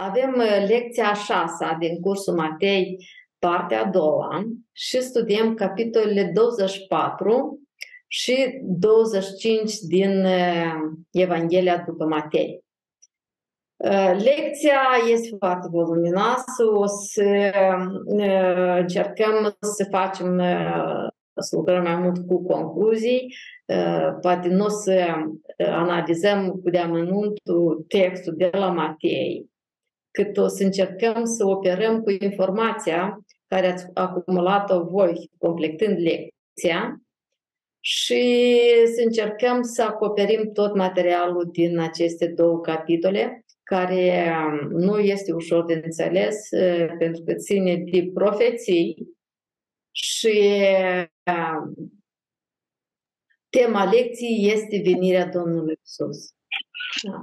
Avem uh, lecția a șasea din cursul Matei, partea a doua, și studiem capitolele 24 și 25 din uh, Evanghelia după Matei. Uh, lecția este foarte voluminoasă, o să încercăm să facem, să lucrăm mai mult cu concluzii, poate nu o să analizăm cu deamănuntul textul de la Matei, cât o să încercăm să operăm cu informația care ați acumulat-o voi completând lecția și să încercăm să acoperim tot materialul din aceste două capitole, care um, nu este ușor de înțeles uh, pentru că ține de profeții și um, tema lecției este venirea Domnului Isus. Da.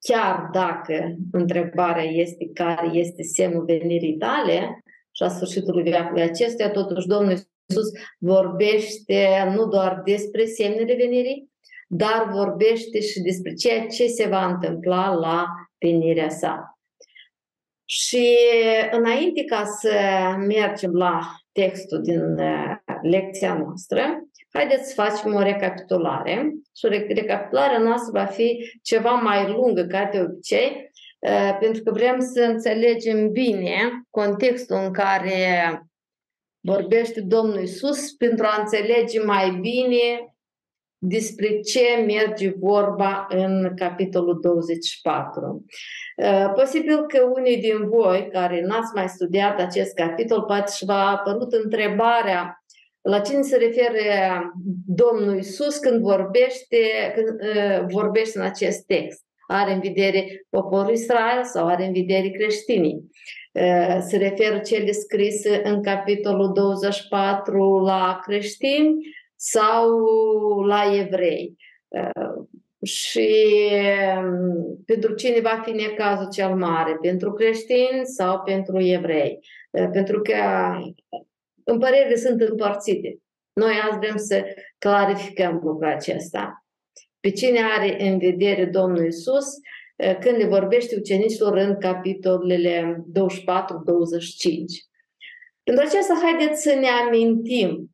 Chiar dacă întrebarea este care este semnul venirii tale și a sfârșitului veacului acestuia, totuși Domnul Iisus vorbește nu doar despre semnele venirii, dar vorbește și despre ceea ce se va întâmpla la venirea sa. Și înainte ca să mergem la textul din uh, lecția noastră, Haideți să facem o recapitulare și recapitularea noastră va fi ceva mai lungă ca de obicei, uh, pentru că vrem să înțelegem bine contextul în care vorbește Domnul Isus pentru a înțelege mai bine despre ce merge vorba în capitolul 24. Uh, posibil că unii din voi care n-ați mai studiat acest capitol, poate și v-a apărut întrebarea la cine se referă Domnul Isus când vorbește, când uh, vorbește în acest text? Are în vedere poporul Israel sau are în vedere creștinii? Uh, se referă cele scrise în capitolul 24 la creștini sau la evrei? Uh, și um, pentru cine va fi necazul cel mare? Pentru creștini sau pentru evrei? Pentru că Împărerile sunt împărțite. Noi azi vrem să clarificăm lucrul acesta. Pe cine are în vedere Domnul Isus când le vorbește ucenicilor în capitolele 24-25. Pentru aceasta, haideți să ne amintim,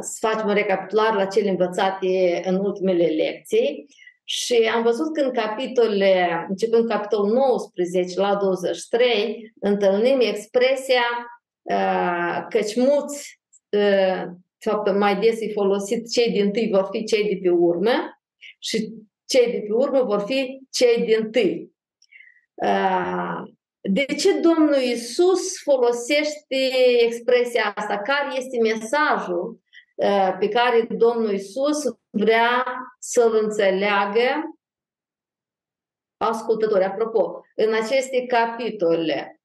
să facem o recapitulare la cele învățate în ultimele lecții și am văzut că în capitolele, începând capitolul 19 la 23, întâlnim expresia căci mulți, de fapt mai des e folosit, cei din tâi vor fi cei de pe urmă și cei de pe urmă vor fi cei din tâi. De ce Domnul Isus folosește expresia asta? Care este mesajul pe care Domnul Isus vrea să-l înțeleagă ascultători. Apropo, în aceste capitole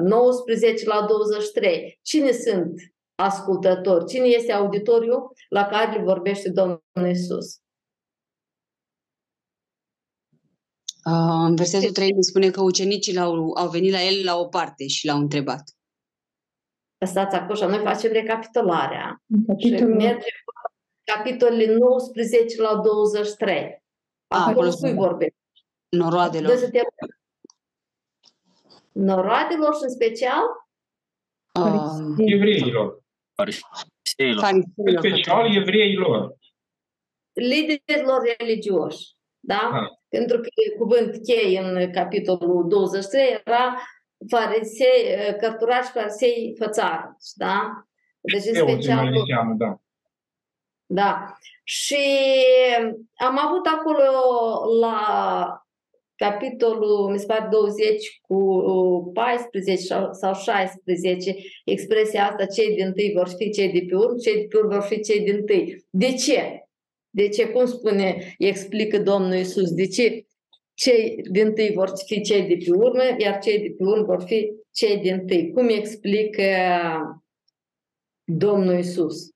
19 la 23, cine sunt ascultători? Cine este auditoriu la care le vorbește Domnul Isus? în versetul 3 spune că ucenicii au, au venit la el la o parte și l-au întrebat. Stați acolo noi facem recapitularea. Capitolul... Și mergem capitolele 19 la 23. Acolo, acolo cui vorbește? Noroadelor. Noroadelor și în special? Uh, evreilor. Fariseilor. În special evreilor. Liderilor religioși. Da? Ah. Pentru că cuvânt chei în capitolul 23 era farisei, cărturași farisei fățarnici. Da? Deci în special... Da. Da. Și am avut acolo la capitolul, mi se pare 20 cu 14 sau 16, expresia asta, cei din tâi vor fi cei de pe urmă, cei de pe urmă vor fi cei din tâi. De ce? De ce? Cum spune, explică Domnul Isus, de ce cei din tâi vor fi cei de pe urmă, iar cei de pe urmă vor fi cei din tâi? Cum explică Domnul Isus?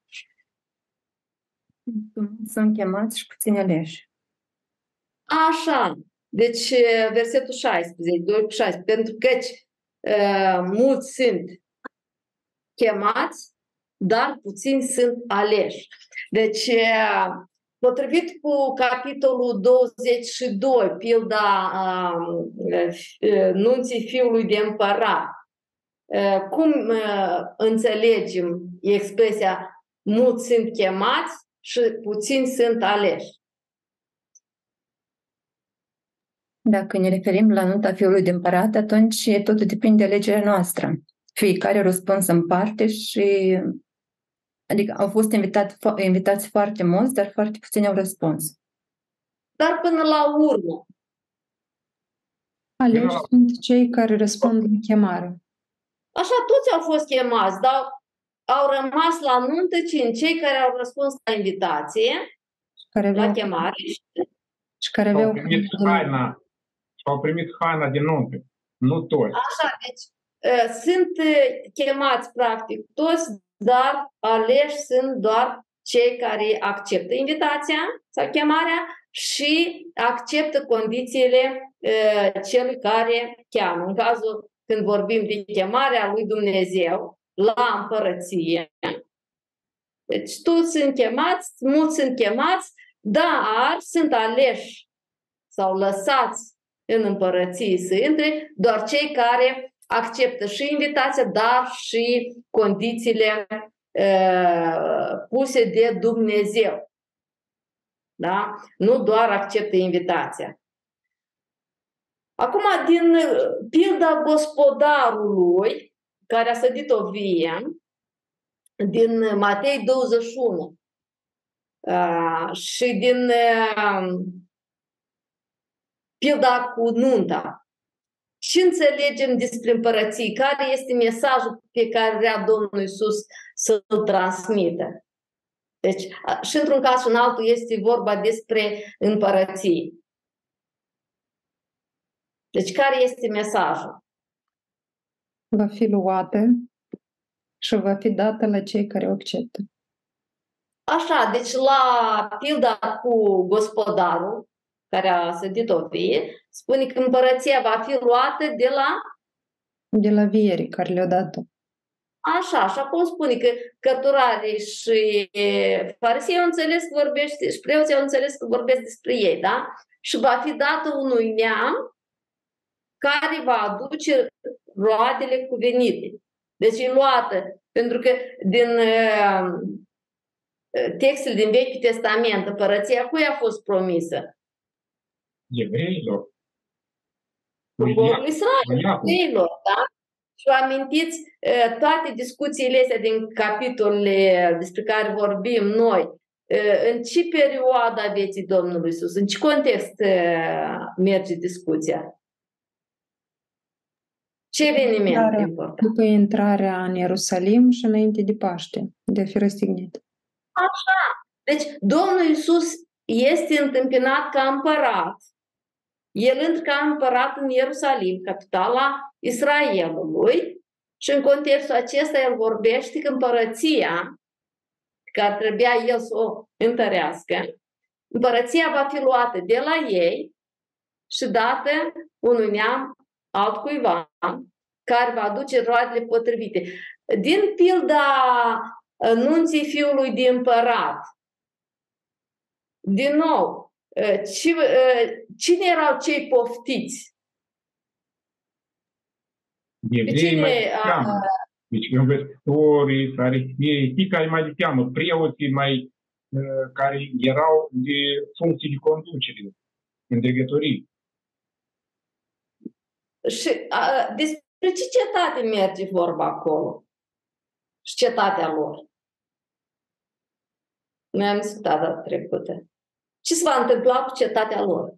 Sunt chemați și puțin aleși. Așa, deci, versetul 16, 2 cu 16, pentru că uh, mulți sunt chemați, dar puțini sunt aleși. Deci, Potrivit cu capitolul 22, pilda uh, nunții fiului de împărat, uh, cum uh, înțelegem expresia mulți sunt chemați și puțini sunt aleși? Dacă ne referim la nunta fiului de împărat, atunci totul depinde de alegerea noastră. Fiecare răspuns în parte și Adică au fost invitat, invitați foarte mulți, dar foarte puțini au răspuns. Dar până la urmă. Aleși la... sunt cei care răspund la chemare. Așa, toți au fost chemați, dar au rămas la nuntă cine? Cei care au răspuns la invitație, care aveau... la chemare. Și care aveau... Au primit haina, și au primit haina din nuntă. Nu toți. Așa, deci ă, sunt ă, chemați practic toți, dar aleși sunt doar cei care acceptă invitația sau chemarea și acceptă condițiile uh, celui care cheamă. În cazul când vorbim de chemarea lui Dumnezeu la împărăție, deci toți sunt chemați, mulți sunt chemați, dar sunt aleși sau lăsați în împărăție să intre doar cei care acceptă și invitația, dar și condițiile uh, puse de Dumnezeu. Da? Nu doar acceptă invitația. Acum, din pilda gospodarului care a sădit o vie, din Matei 21 uh, și din uh, pilda cu nunta, ce înțelegem despre împărății? Care este mesajul pe care vrea Domnul Isus să-l transmită? Deci, și într-un caz și în altul este vorba despre împărății. Deci, care este mesajul? Va fi luată și va fi dată la cei care o acceptă. Așa, deci la pilda cu gospodarul, care a sădit o vie, spune că împărăția va fi luată de la... De la vierii care le-a dat-o. Așa, și acum spune că cărturarii și farisei au înțeles că vorbește, și preoții au înțeles că vorbesc despre ei, da? Și va fi dată unui neam care va aduce roadele cuvenite. Deci e luată, pentru că din uh, textele din Vechiul Testament, împărăția cui a fost promisă? Evreilor. Poporul Israel, evreilor, da? Și vă amintiți toate discuțiile astea din capitolele despre care vorbim noi, în ce perioadă a vieții Domnului Isus? În ce context merge discuția? Ce eveniment intrarea, important? După intrarea în Ierusalim și înainte de Paște, de a fi răstignit. Așa. Deci Domnul Isus este întâmpinat ca împărat el intră ca împărat în Ierusalim, capitala Israelului, și în contextul acesta el vorbește că împărăția, care trebuia el să o întărească, împărăția va fi luată de la ei și dată unui neam altcuiva care va aduce roadele potrivite. Din pilda nunții fiului de împărat, din nou, Cine erau cei poftiți? Evrei cine, mai cheamă. Deci învățătorii, farisei, care mai de cheamă, preoții mai, care erau de funcții de conducere în dregătorii. Și a, despre ce cetate merge vorba acolo? Și cetatea lor. Noi am discutat data trecută. Ce se va întâmpla cu cetatea lor?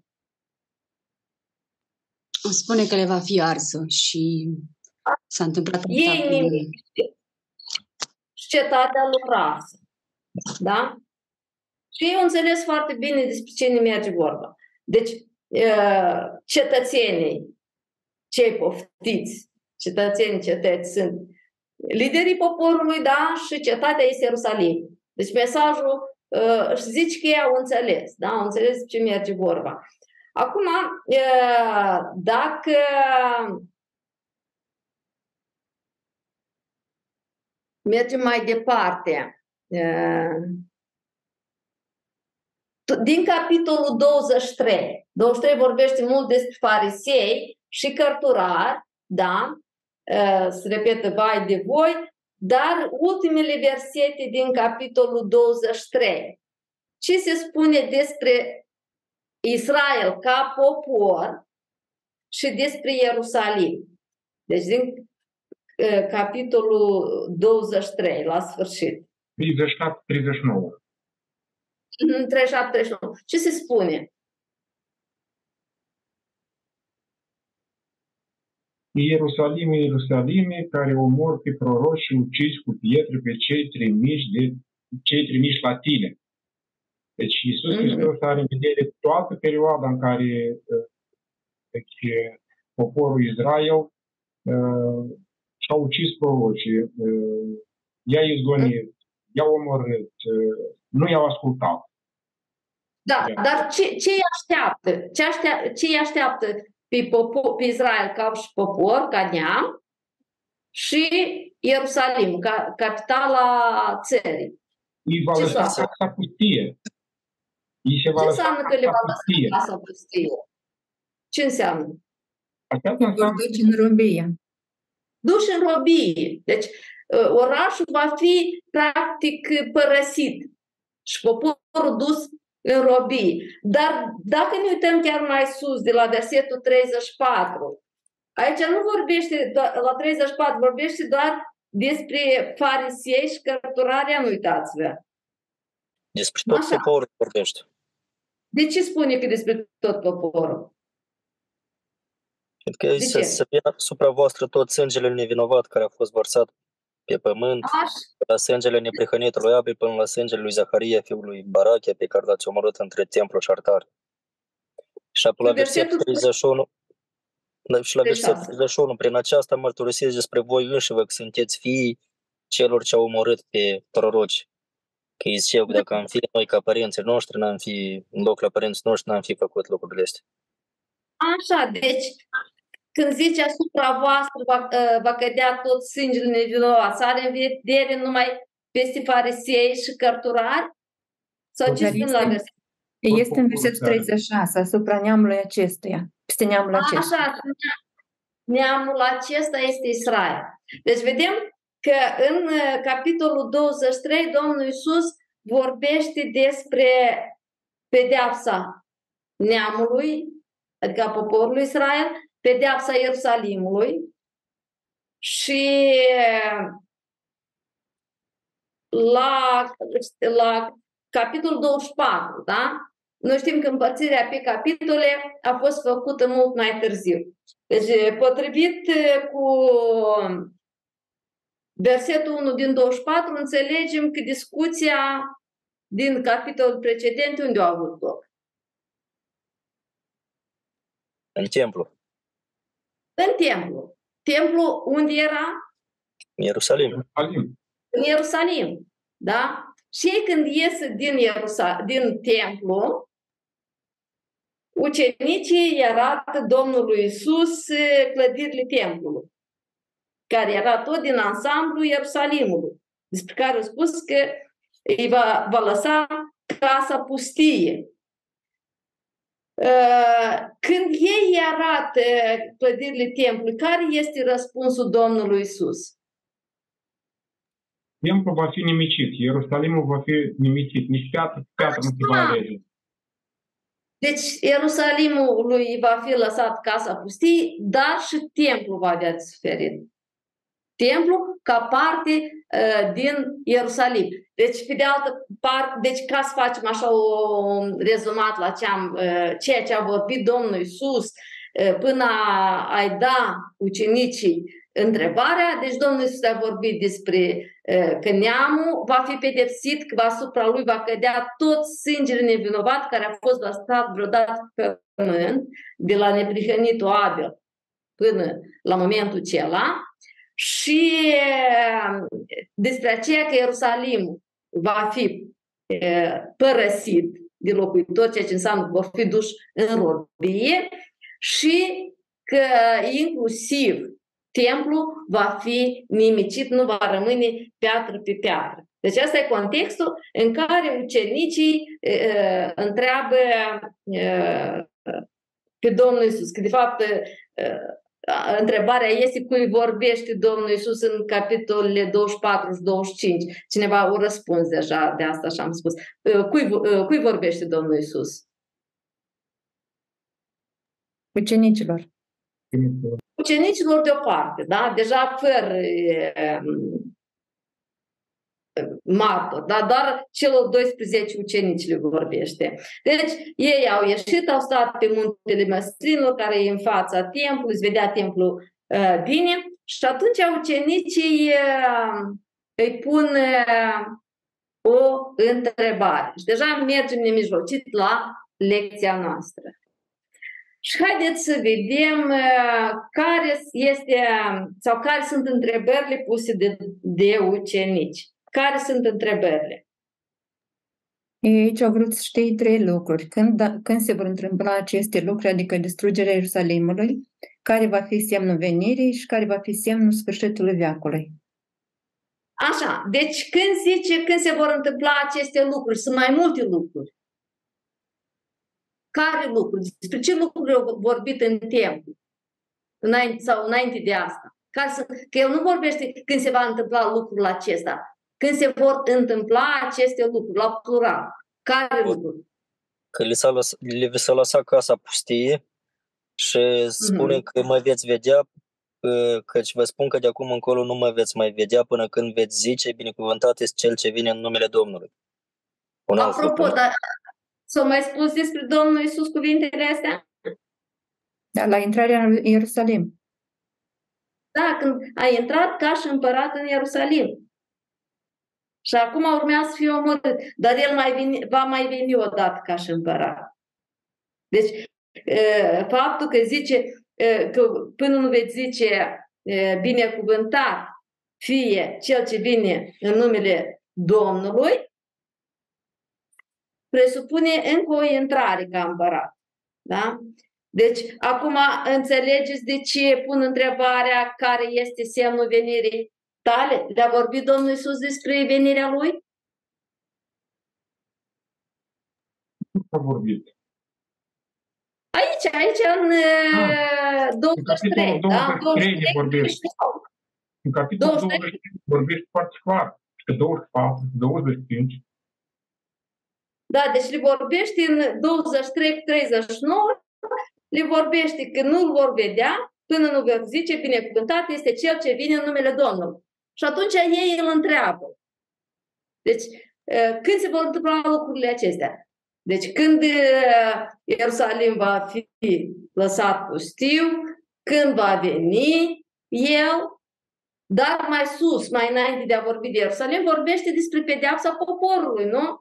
Spune că le va fi arsă și s-a întâmplat Ei nimic. Și cetatea lor arsă. Da? Și ei au înțeles foarte bine despre ce ne merge vorba. Deci, cetățenii, cei poftiți, cetățenii cetăți sunt liderii poporului, da, și cetatea este Ierusalim. Deci mesajul Uh, și zici că ei au înțeles, da? Au înțeles ce merge vorba. Acum, uh, dacă mergem mai departe, uh, din capitolul 23. 23 vorbește mult despre farisei și cărturari, da? Se repetă vai de voi, dar ultimele versete din capitolul 23. Ce se spune despre Israel ca popor și despre Ierusalim? Deci din capitolul 23, la sfârșit. 37-39. 37-39. Ce se spune? Ierusalime, Ierusalime, care omor pe proroși și ucizi cu pietre pe cei trimiși, de, cei trimiși la tine. Deci Iisus mm-hmm. Hristos are în vedere toată perioada în care deci, poporul Israel uh, și-a ucis prorocii, uh, i-a izgonit, i-a omorât, uh, nu i-au ascultat. Da, dar ce, ce îi așteaptă? Ce, așteaptă, ce îi așteaptă pe, popor, pe Israel ca și popor, ca neam, și Ierusalim, ca capitala țării. Îi va lăsa casa pustie. Îi se va Ce înseamnă că le va lăsa casa pustie? Ce înseamnă? Asta înseamnă... Duci în robie. Duci în robie. Deci ă, orașul va fi practic părăsit și poporul dus în robii. Dar dacă ne uităm chiar mai sus, de la versetul 34, aici nu vorbește, la 34, vorbește doar despre farisei și cărturarea, nu uitați-vă. Despre tot Așa. poporul vorbește. De ce spune că despre tot poporul? Pentru că să, să vină asupra voastră tot sângele nevinovat care a fost vărsat pe pământ, Așa. la sângele neprihănitului Abel până la sângele lui Zaharia, fiul lui Barachia, pe care l-ați omorât între templu și altar. Și apoi la versetul 31, și la versetul 31, prin aceasta mărturisesc despre voi înșivă că sunteți fiii celor ce au omorât pe proroci. Că îi ziceau că dacă am fi noi ca părinții noștri, n-am fi, în loc la părinții noștri, n-am fi făcut lucrurile astea. Așa, deci când zice asupra voastră va, ă, va cădea tot sângele nevinovat, să are în vedere numai peste farisei și cărturari? Sau ce spun la verset? Este în versetul 36, asupra neamului acestuia, peste neamul acesta. Așa, neamul acesta este Israel. Deci vedem că în ă, capitolul 23 Domnul Iisus vorbește despre pedeapsa neamului, adică a poporului Israel, pedeapsa Ierusalimului și la, la capitolul 24, da? Noi știm că împărțirea pe capitole a fost făcută mult mai târziu. Deci, potrivit cu versetul 1 din 24, înțelegem că discuția din capitolul precedent unde a avut loc? În templu în templu. Templu unde era? În Ierusalim. În Ierusalim. Da? Și ei când ies din, Ierusa- din templu, ucenicii arată Domnului Isus clădirile templului, care era tot din ansamblu Ierusalimului, despre care a spus că îi va, va lăsa casa pustie. Când ei arată clădirile templului, care este răspunsul Domnului Isus? Templul va fi nimicit, Ierusalimul va fi nimicit, nici piatră, piatră nu se va alege. Deci Ierusalimul lui va fi lăsat casa pustii, dar și templul va avea de suferit templu ca parte uh, din Ierusalim. Deci, pe de altă parte, deci ca să facem așa un rezumat la ce am, uh, ceea ce a vorbit Domnul Isus uh, până a-i da ucenicii întrebarea, deci Domnul Isus a vorbit despre uh, că neamul va fi pedepsit, că asupra lui va cădea tot sângele nevinovat care a fost lăsat vreodată pe pământ, de la neprihănitul Abel până la momentul acela, și despre aceea că Ierusalim va fi părăsit de locuitori, ceea ce înseamnă vor fi duși în robie și că inclusiv templu va fi nimicit, nu va rămâne piatră pe piatră. Deci asta e contextul în care ucenicii uh, întreabă uh, pe Domnul Isus. Că de fapt uh, întrebarea este cui vorbește Domnul Isus în capitolele 24 și 25. Cineva o răspuns deja de asta și am spus. Cui, cui vorbește Domnul Isus? Ucenicilor. Ucenicilor deoparte, da? Deja fără martor, da? doar celor 12 ucenici le vorbește. Deci, ei au ieșit, au stat pe muntele măslinilor, care e în fața templului, îți vedea templul uh, bine, și atunci ucenicii uh, îi pun uh, o întrebare. Și deja mergem nemijlocit la lecția noastră. Și haideți să vedem uh, care este sau care sunt întrebările puse de, de ucenici. Care sunt întrebările? Ei aici au vrut să știe trei lucruri. Când, da, când se vor întâmpla aceste lucruri, adică distrugerea Ierusalimului, care va fi semnul venirii și care va fi semnul sfârșitului veacului. Așa, deci când zice când se vor întâmpla aceste lucruri, sunt mai multe lucruri. Care lucruri? Despre ce lucruri au vorbit în templu? Înainte, sau înainte de asta? Ca să, că el nu vorbește când se va întâmpla lucrul acesta, când se vor întâmpla aceste lucruri, la plural. Care Bun. lucruri? Că le, s-a lăs, le s-a lăsat casa pustie și spune mm-hmm. că mă veți vedea, căci vă spun că de acum încolo nu mă veți mai vedea până când veți zice, binecuvântat este cel ce vine în numele Domnului. Un Apropo, dar s-au mai spus despre Domnul Isus cuvintele astea? Da, la intrarea în Ierusalim. Da, când a intrat ca și împărat în Ierusalim. Și acum urmează să fie omorât. Dar el mai vine, va mai veni odată ca și împărat. Deci, faptul că zice că până nu veți zice binecuvântat fie cel ce vine în numele Domnului, presupune încă o intrare ca împărat. Da? Deci, acum înțelegeți de ce pun întrebarea care este semnul venirii tale? Le-a vorbit Domnul Isus despre venirea Lui? Nu a vorbit. Aici, aici, în ah, 23, în da? 23 vorbește. În capitolul 23 vorbește foarte clar. Că 24, 25. Da, deci le vorbește în 23 39, le vorbește că nu-l vor vedea până nu vă zice binecuvântat este cel ce vine în numele Domnului. Și atunci ei îl întreabă. Deci, când se vor întâmpla lucrurile acestea? Deci când Ierusalim va fi lăsat pustiu, când va veni el, dar mai sus, mai înainte de a vorbi de Ierusalim, vorbește despre pedeapsa poporului, nu?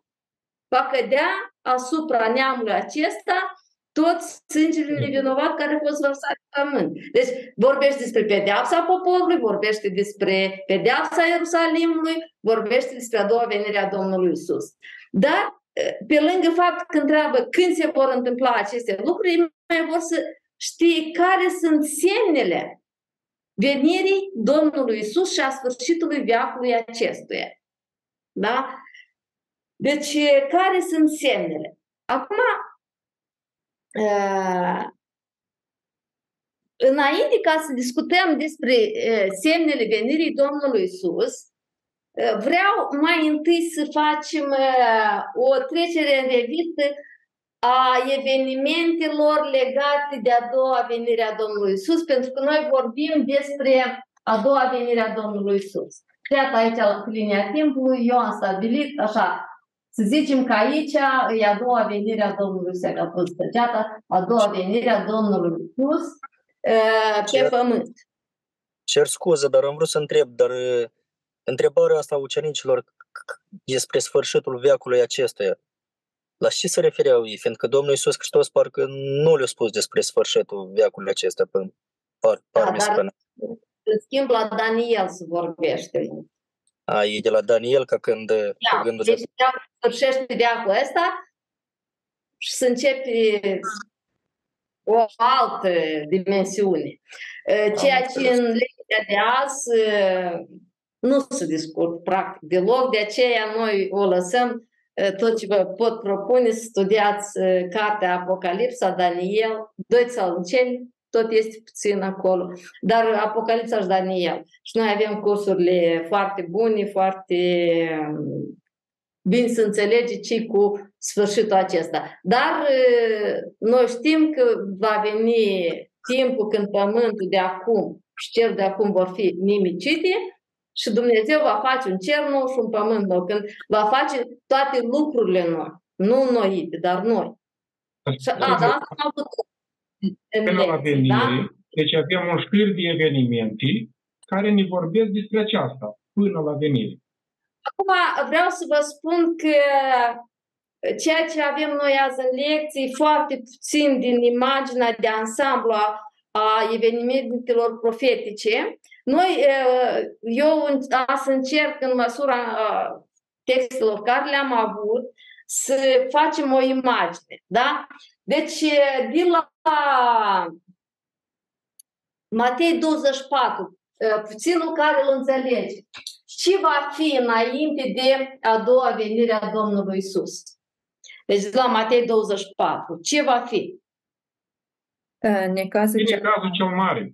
Va cădea asupra neamului acesta tot sângele nevinovat care a fost vărsat în pământ. Deci vorbește despre pedeapsa poporului, vorbește despre pedeapsa Ierusalimului, vorbește despre a doua venire a Domnului Isus. Dar pe lângă fapt că întreabă când se vor întâmpla aceste lucruri, mai vor să știe care sunt semnele venirii Domnului Isus și a sfârșitului veacului acestuia. Da? Deci, care sunt semnele? Acum, înainte ca să discutăm despre semnele venirii Domnului Isus, vreau mai întâi să facem o trecere în revistă a evenimentelor legate de a doua venire a Domnului Isus, pentru că noi vorbim despre a doua venire a Domnului Isus. Iată aici, la linia timpului, eu am stabilit așa, să zicem că aici e a doua venire a Domnului se a fost tăgeata, a doua venire a Domnului Iisus pe cer, pământ. Cer scuze, dar am vrut să întreb, dar întrebarea asta a ucenicilor despre sfârșitul veacului acestuia, la ce se refereau ei? Fiindcă Domnul Iisus Hristos parcă nu le-a spus despre sfârșitul veacului acesta, par, par da, dar, în schimb, la Daniel se vorbește. A, e de la Daniel ca când... Da, gândul deci de... sfârșește veacul ăsta și să începe o altă dimensiune. Ceea ce în lecția de azi nu se discută practic deloc, de aceea noi o lăsăm tot ce vă pot propune să studiați cartea Apocalipsa, Daniel, doi țălânceni, tot este puțin acolo, dar Apocalipsa și Daniel. Și noi avem cursurile foarte bune, foarte bine să înțelege ce cu sfârșitul acesta. Dar noi știm că va veni timpul când pământul de acum și cer de acum vor fi nimicite și Dumnezeu va face un cer nou și un pământ nou, când va face toate lucrurile noi. Nu noi, dar noi. Și, a, da, asta am putut. Până la venire, da? deci avem un șir de evenimente care ne vorbesc despre aceasta, până la venire. Acum vreau să vă spun că ceea ce avem noi azi în lecții, foarte puțin din imaginea de ansamblu a, a evenimentelor profetice, noi, eu să încerc în măsura textelor care le-am avut să facem o imagine, da? Deci, din la Matei 24, puținul care îl înțelege, ce va fi înainte de a doua venire a Domnului Isus? Deci, la Matei 24, ce va fi? Necazul, necazul cel mare.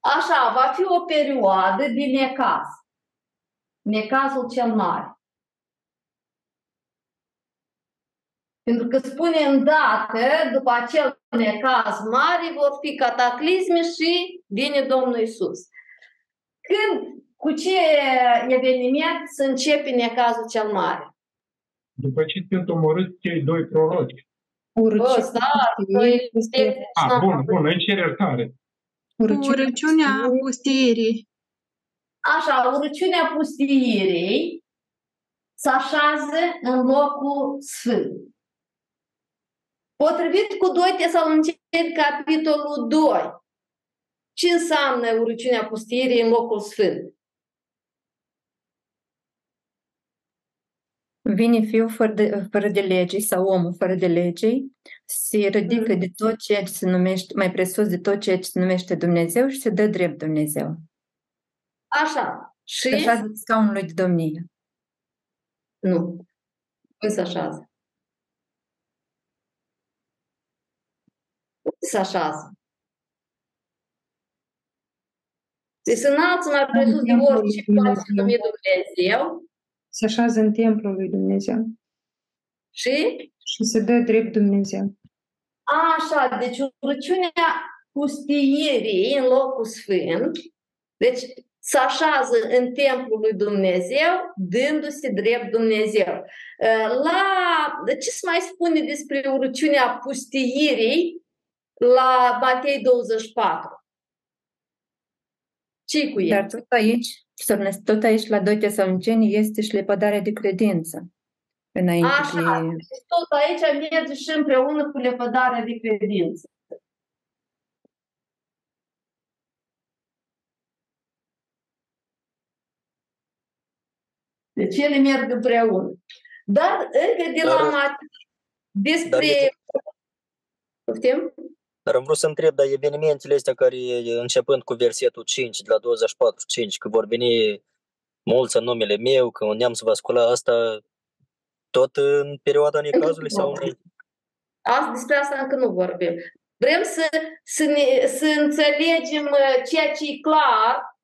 Așa, va fi o perioadă de necaz. Necazul cel mare. Pentru că spune îndată, după acel necaz mare, vor fi cataclisme și vine Domnul Isus. Când, cu ce eveniment să începe necazul cel mare? După ce sunt omorâți cei doi proroci. Urâți. Ah, bun, bun, îmi cer iertare. Urăciunea pustierii. Așa, urăciunea pustierii se așează în locul sfânt. Potrivit cu 2 Tesaloniceni, capitolul 2, ce înseamnă urăciunea pustierii în locul sfânt? Vine fiul fără de, fără de legii sau omul fără de legii, se ridică mm. de tot ceea ce se numește, mai presus de tot ceea ce se numește Dumnezeu și se dă drept Dumnezeu. Așa. Și? Se așează scaunului de domnie. Nu. Cum se așează? Se așează. Deci se înalță mai presus de orice poate să numi Dumnezeu se așează în templul lui Dumnezeu. Și? Și se dă drept Dumnezeu. Așa, deci urăciunea pustierii în locul sfânt, deci se așează în templul lui Dumnezeu, dându-se drept Dumnezeu. La, ce se mai spune despre urăciunea pustierii la Matei 24? ce cu el? Dar tot aici tot aici la 2 Tesaloniceni este și lepădarea de credință. Înainte Așa, de... Deci tot aici merge și împreună cu lepădarea de credință. Deci ele merg împreună. Dar încă de la dar, despre... Dar, dar am vrut să întreb, dar evenimentele astea care, începând cu versetul 5, de la 24-5, că vor veni mulți în numele meu, că un neam se va scula, asta tot în perioada necazului sau nu? Asta, despre asta încă nu vorbim. Vrem să, să, ne, să înțelegem uh, ceea ce e clar,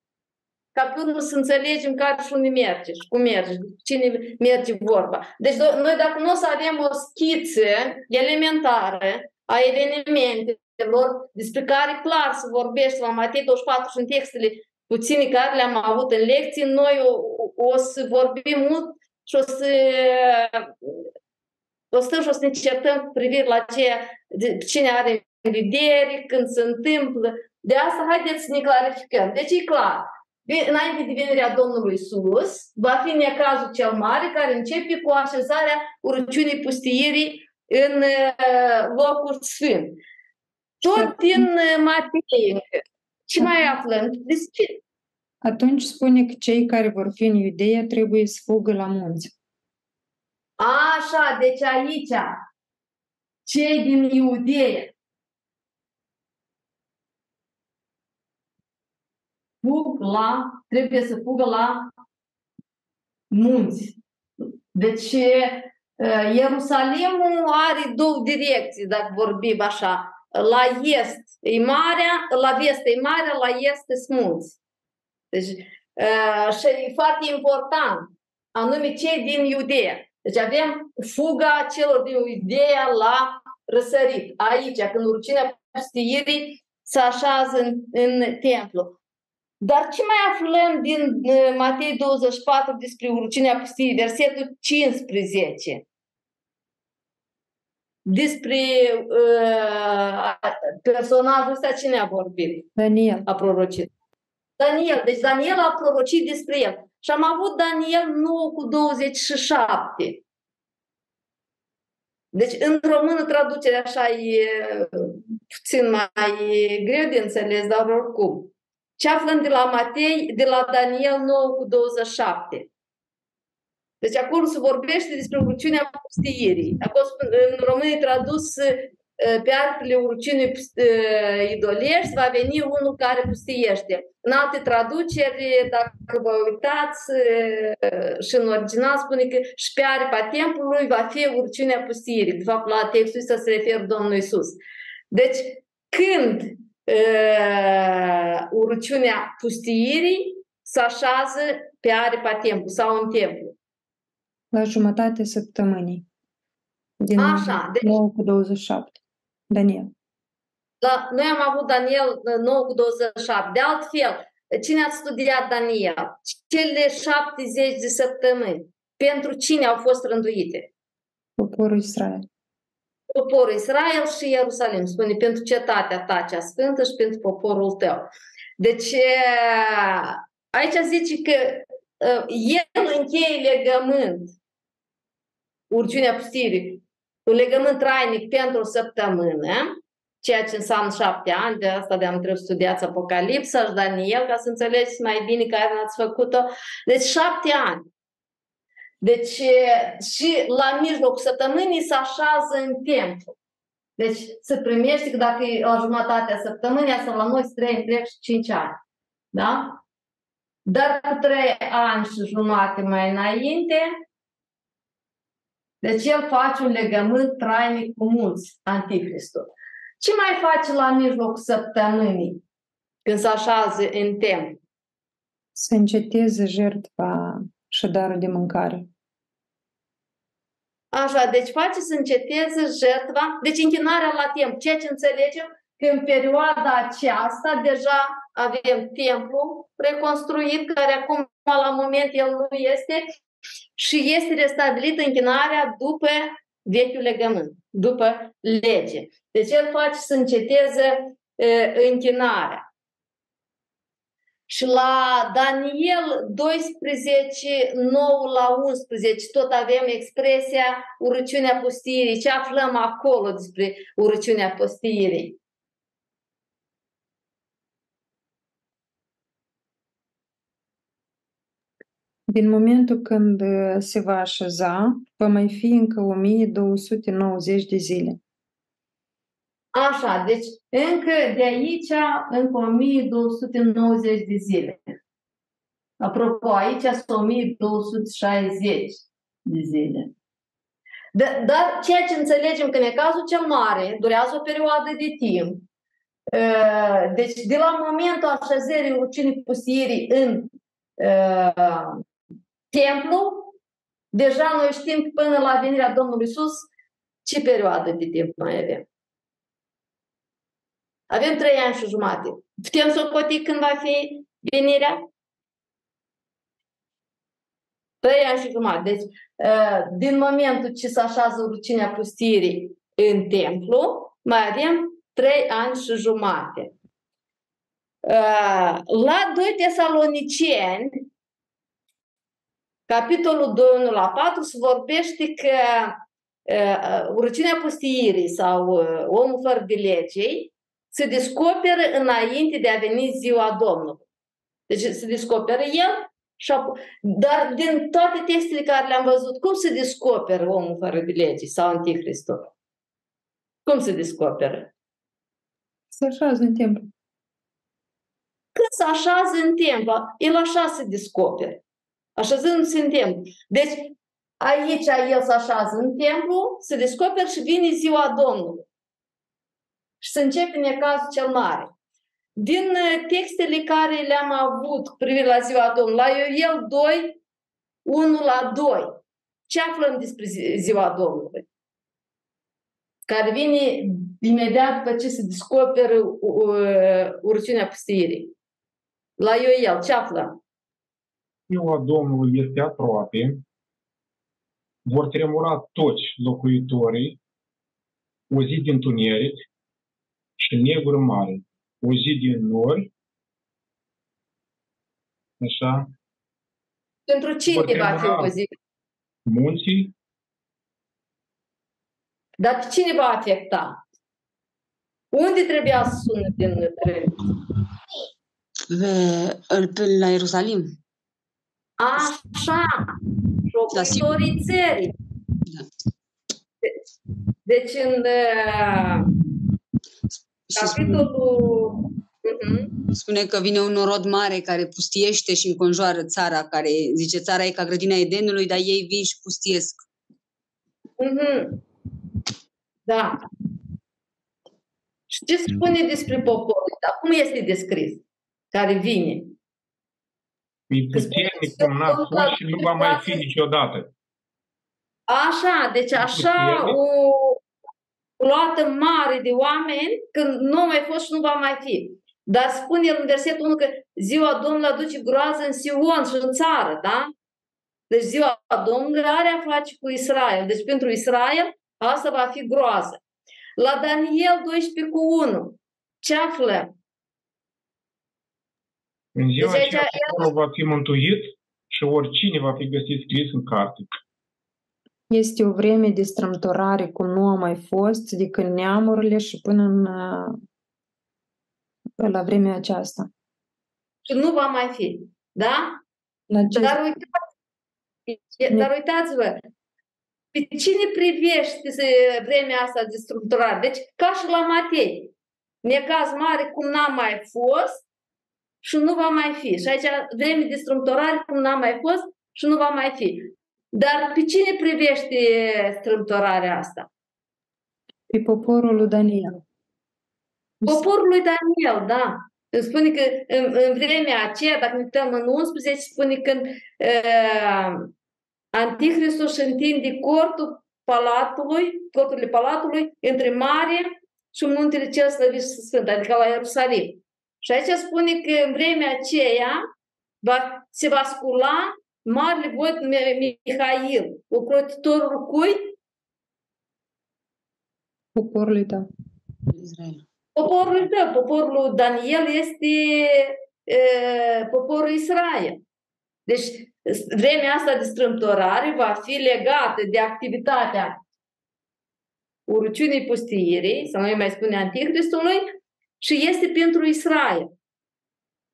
ca pe urmă să înțelegem care și unde merge și cum merge, cine merge vorba. Deci noi dacă nu o să avem o schiță elementară a evenimente lor, despre care clar se vorbește la Matei 24 și în textele puține care le-am avut în lecții, noi o, o să vorbim mult și o să o stăm și o să ne certăm cu privire la ceea, de, cine are în vedere, când se întâmplă. De asta haideți să ne clarificăm. Deci e clar, înainte de venirea Domnului Isus, va fi necazul cel mare care începe cu așezarea urăciunii pustierii în locul sfânt. Tot din Matei. Ce mai aflăm? Despre atunci spune că cei care vor fi în Iudeea trebuie să fugă la munți. Așa, deci aici, cei din Iudeea. fug la, trebuie să fugă la munți. Deci Ierusalimul are două direcții, dacă vorbim așa. La est e marea, la vest e marea, la est e munți. Deci, și e foarte important, anume cei din Iudea. Deci avem fuga celor din Iudea la răsărit. Aici, când urcinea pustiirii se așează în, în templu. Dar ce mai aflăm din Matei 24 despre urcinea pustiei, versetul 15? Despre uh, personajul ăsta cine a vorbit? Daniel. A prorocit. Daniel. Deci Daniel a prorocit despre el. Și am avut Daniel 9 cu 27. Deci în română traducerea așa e puțin mai greu de înțeles, dar oricum. Ce aflăm de la Matei, de la Daniel 9 cu 27. Deci acolo se vorbește despre urciunea pustiirii. Acolo în română e tradus pe arpele urciunii idolești va veni unul care pustiește. În alte traduceri, dacă vă uitați, și în original spune că și pe aripa templului va fi urciunea pustiirii. De fapt, la textul ăsta se referă Domnul Isus. Deci, când uh, urciunea pustiirii se așează pe aripa templului sau în templu? La jumătate săptămânii. Din Așa, deci, 9 cu 27. Daniel. La, noi am avut Daniel 9 cu 27. De altfel, cine a studiat Daniel? Cele 70 de săptămâni. Pentru cine au fost rânduite? Poporul Israel. Poporul Israel și Ierusalim. Spune, pentru cetatea ta cea sfântă și pentru poporul tău. Deci, aici zice că el încheie legământ, urciunea pustirii, un legământ trainic pentru o săptămână, ceea ce înseamnă șapte ani, de asta de am trebuit studiați Apocalipsa și Daniel, ca să înțelegeți mai bine care ați făcut-o. Deci șapte ani. Deci și la mijlocul săptămânii se așează în templu. Deci se primește că dacă e la jumătatea săptămânii, asta la noi trei întreg și cinci ani. Da? Dar cu trei ani și jumate mai înainte, deci el face un legământ trainic cu mulți, Anticristul. Ce mai face la mijlocul săptămânii când se așează în templu? Să înceteze jertfa și darul de mâncare. Așa, deci face să înceteze jertva, deci închinarea la templu. Ceea ce înțelegem că în perioada aceasta deja avem templu reconstruit, care acum la moment el nu este, și este restabilită închinarea după vechiul legământ, după lege. Deci el face să înceteze uh, închinarea. Și la Daniel 12, 9 la 11, tot avem expresia urăciunea pustirii. Ce aflăm acolo despre urăciunea pustirii? Din momentul când se va așeza, va mai fi încă 1290 de zile. Așa, deci încă de aici, încă 1290 de zile. Apropo, aici sunt 1260 de zile. Dar ceea ce înțelegem că în cazul cel mare durează o perioadă de timp. Deci, de la momentul așezării rucinii pustirii în templu, deja noi știm că până la venirea Domnului Isus, ce perioadă de timp mai avem? Avem trei ani și jumate. Putem să o coti când va fi venirea? Trei ani și jumate. Deci, din momentul ce se așează rucinea pustirii în templu, mai avem trei ani și jumate. La 2 tesaloniceni, capitolul 2, 1 la 4, se vorbește că uh, urăciunea pustiirii sau uh, omul fără de legei se descoperă înainte de a veni ziua Domnului. Deci se descoperă el, și dar din toate textele care le-am văzut, cum se descoperă omul fără de lege sau Anticristul? Cum se descoperă? Se așează în templu. Când se așează în templu. El așa se descoperă. Așezându-se în templu. Deci, aici el se așează în templu, se descoperă și vine ziua Domnului. Și se începe necazul cel mare. Din uh, textele care le-am avut cu privire la ziua Domnului, la el 2, 1 la 2, ce aflăm despre ziua Domnului? Care vine imediat după ce se descoperă uh, urăciunea pustirii. La Ioel, ce aflăm? Ziua Domnului este aproape, vor tremura toți locuitorii, o zi din tuneric și negru mare, o zi din nori, așa. Pentru cine va fi o zi? Munții. Dar cine va afecta? Unde trebuia să sună din tren? La Ierusalim. Așa, locuitorii da, țării. Da. Deci în uh, capitolul... Uh-huh. Spune că vine un norod mare care pustiește și înconjoară țara, care zice țara e ca grădina Edenului, dar ei vin și pustiesc. Uh-huh. Da. Și ce spune despre poporul? Dar cum este descris? Care vine? E puternic cum n-a fost și nu va mai fi niciodată. Așa, deci așa o luată mare de oameni când nu a mai fost și nu va mai fi. Dar spune el în versetul 1 că ziua Domnului aduce groază în Sion și în țară, da? Deci ziua Domnului are a face cu Israel. Deci pentru Israel asta va fi groază. La Daniel 12 cu 1, ce aflăm? În ziua deci, aceea el... va fi mântuit și oricine va fi găsit scris în carte. Este o vreme de strâmtorare cum nu a mai fost de când neamurile și până în, la vremea aceasta. Și nu va mai fi, da? La ce... Dar uitați, dar uitați-vă, pe cine privește vremea asta de structurare? Deci, ca și la Matei, necaz mare cum n-a mai fost și nu va mai fi. Și aici vreme de strâmtorare cum n-a mai fost și nu va mai fi. Dar pe cine privește strâmtorarea asta? Pe poporul lui Daniel. Poporul lui Daniel, da. Îmi spune că în, în vremea aceea, dacă ne uităm în 11, spune că uh, Anticristul își întinde cortul palatului, corturile palatului între mare și muntele cel slăvit și sfânt, adică la Ierusalim. Și aici spune că în vremea aceea va, se va scula marele vot Mihail, ocrotitorul cui? Poporului tău. Israel. Poporul tău, poporul Daniel este e, poporul Israel. Deci vremea asta de strâmtorare va fi legată de activitatea urăciunii pustiirii, sau noi mai spune Antichristului, și este pentru Israel.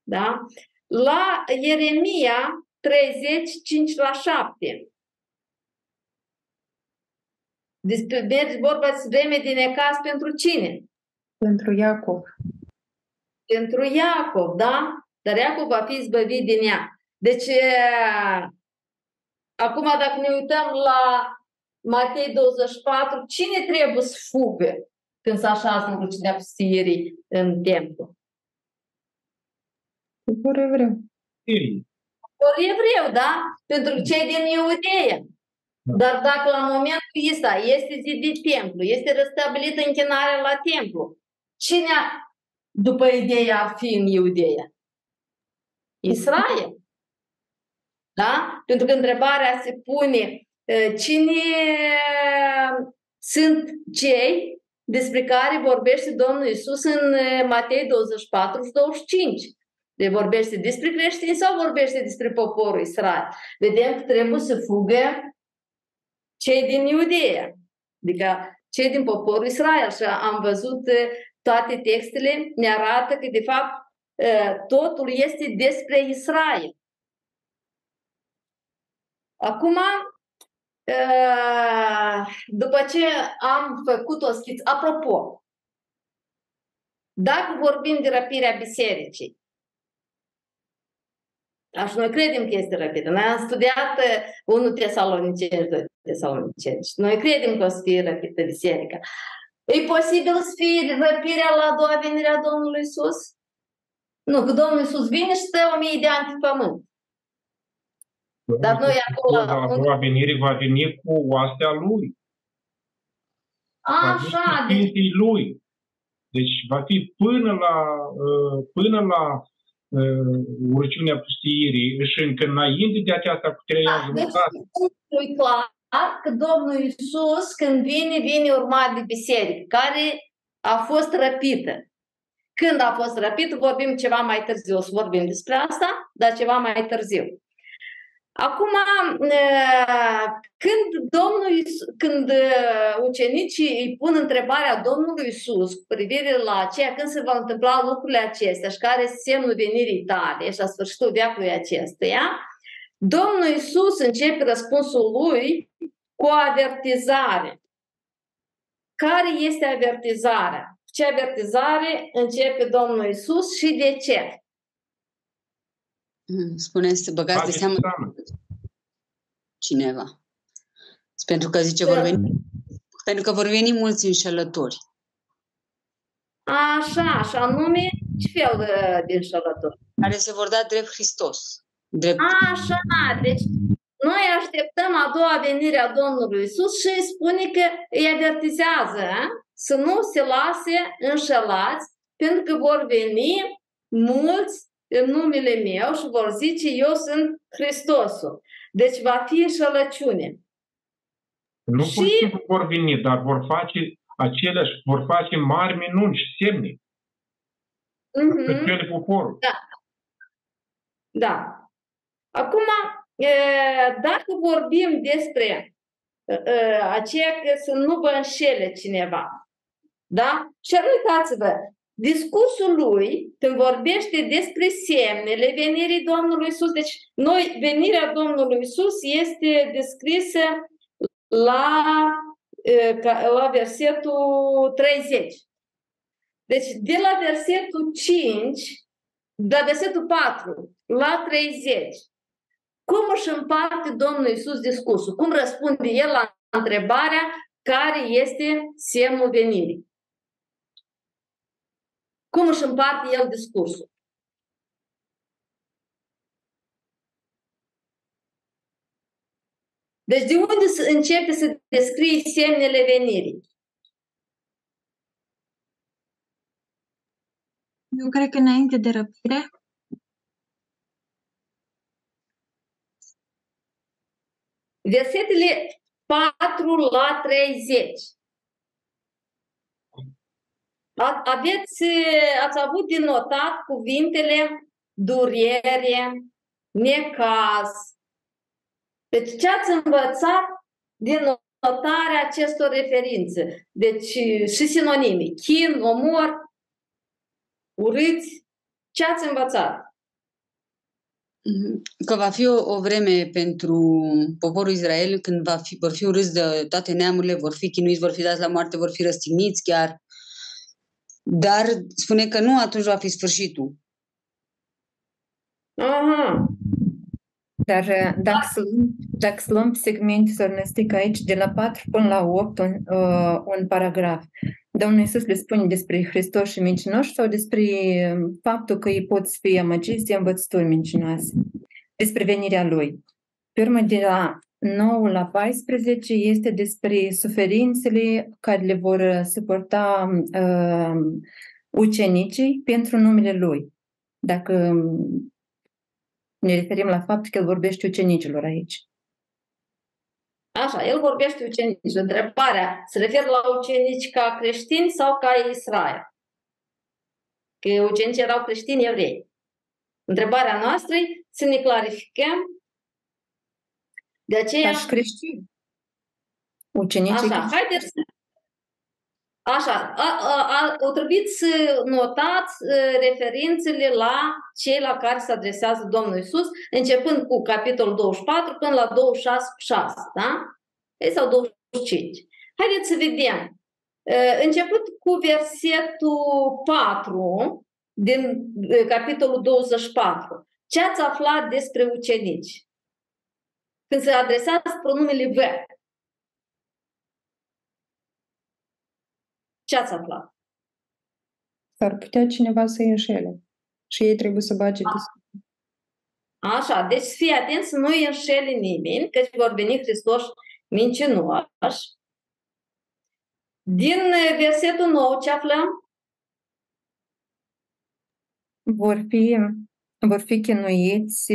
Da? La Ieremia 35 la 7. Despre mergi vorba de vreme de necas pentru cine? Pentru Iacov. Pentru Iacov, da? Dar Iacov va fi izbăvit din ea. Deci, acum dacă ne uităm la Matei 24, cine trebuie să fugă când se așează în rucinea pustierii în templu? Popor evreu. Popor evreu, da? Pentru cei din Iudeea. Da. Dar dacă la momentul ăsta este zidit templu, este restabilită închinarea la templu, cine, după ideea, ar fi în Iudeea? Israel. Da? Pentru că întrebarea se pune cine sunt cei despre care vorbește Domnul Isus în Matei 24 și 25. De vorbește despre creștini sau vorbește despre poporul Israel? Vedem că trebuie să fugă cei din Iudeea, adică cei din poporul Israel. Și am văzut toate textele, ne arată că de fapt totul este despre Israel. Acum, după ce am făcut o schiță, apropo, dacă vorbim de răpirea bisericii, Așa, noi credem că este răpită. Noi am studiat 1 Tesaloniceni, 2 Tesaloniceni. Noi credem că o să fie răpită biserica. E posibil să fie răpirea la a doua venire a Domnului Isus? Nu, că Domnul Isus vine și stă o mie de ani pe pământ. Dar noi acolo... La a doua venire va veni cu oastea lui. Așa, deci... lui. Deci va fi până la, uh, până la uh, urăciunea pustiirii și încă înainte de aceasta cu trei ani da, deci, clar că Domnul Iisus când vine, vine urmat de biserică, care a fost răpită. Când a fost răpită, vorbim ceva mai târziu, o să vorbim despre asta, dar ceva mai târziu. Acum, când, Domnul, când ucenicii îi pun întrebarea Domnului Isus cu privire la ceea când se vor întâmpla lucrurile acestea și care este semnul venirii tale și la sfârșitul veacului acesteia, Domnul Isus începe răspunsul lui cu o avertizare. Care este avertizarea? Ce avertizare începe Domnul Isus și de ce? Hmm, spuneți să băgați de seamă cineva. Pentru că zice, vor veni, pentru că vor veni mulți înșelători. Așa, și anume, ce fel de, de înșelători? Care se vor da drept Hristos. Drept... Așa, deci noi așteptăm a doua venire a Domnului Isus și îi spune că îi avertizează să nu se lase înșelați, pentru că vor veni mulți în numele meu și vor zice eu sunt Hristosul. Deci va fi înșelăciune. Nu și... vor veni, dar vor face aceleași, vor face mari minuni și semne. Uh-huh. Pe poporul. Da. Da. Acum, dacă vorbim despre aceea că să nu vă înșele cineva, da? Și uitați-vă, discursul lui, când vorbește despre semnele venirii Domnului Isus, deci noi, venirea Domnului Isus este descrisă la, la versetul 30. Deci, de la versetul 5, de la versetul 4 la 30, cum își împarte Domnul Isus discursul? Cum răspunde el la întrebarea care este semnul venirii? Cum își împarte el discursul? Deci de unde începe să descrie semnele venirii? Eu cred că înainte de răpire. Versetele 4 la 30. Aveți, ați avut din notat cuvintele durere, necaz. Deci ce ați învățat din notarea acestor referințe? Deci și sinonime. Chin, omor, urâți. Ce ați învățat? Că va fi o, o vreme pentru poporul Israel când va fi, vor fi urâți de toate neamurile, vor fi chinuiți, vor fi dați la moarte, vor fi răstigniți chiar. Dar spune că nu atunci va fi sfârșitul. Aha. Dar uh, dacă să, dacă să luăm segmente, să rănăstic aici, de la 4 până la 8, un, uh, un paragraf, Domnul Iisus le spune despre Hristos și mincinoși sau despre um, faptul că ei pot fi amăgiți de învățături mincinoase, despre venirea Lui. Pe urmă, de la 9 la 14 este despre suferințele care le vor suporta uh, ucenicii pentru numele Lui. Dacă um, ne referim la faptul că el vorbește ucenicilor aici. Așa, el vorbește ucenici. Întrebarea se referă la ucenici ca creștini sau ca Israel? Că ucenicii erau creștini evrei. Întrebarea noastră e să ne clarificăm de aceea... Ca și creștini. Ucenicii Așa, haideți să Așa, a, a, a, o trebuit să notați referințele la cei la care se adresează Domnul Isus, începând cu capitolul 24 până la 26, 6, da? Ei, sau 25. Haideți să vedem. Început cu versetul 4 din capitolul 24. ce ați aflat despre ucenici? Când se adresați pronumele V. Ce ați aflat? S-ar putea cineva să-i înșele. Și ei trebuie să bage de Așa, deci fii atent să nu îi înșele nimeni, căci vor veni Hristos mincinoși. Din versetul nou ce aflăm? Vor fi, vor fi chinuiți,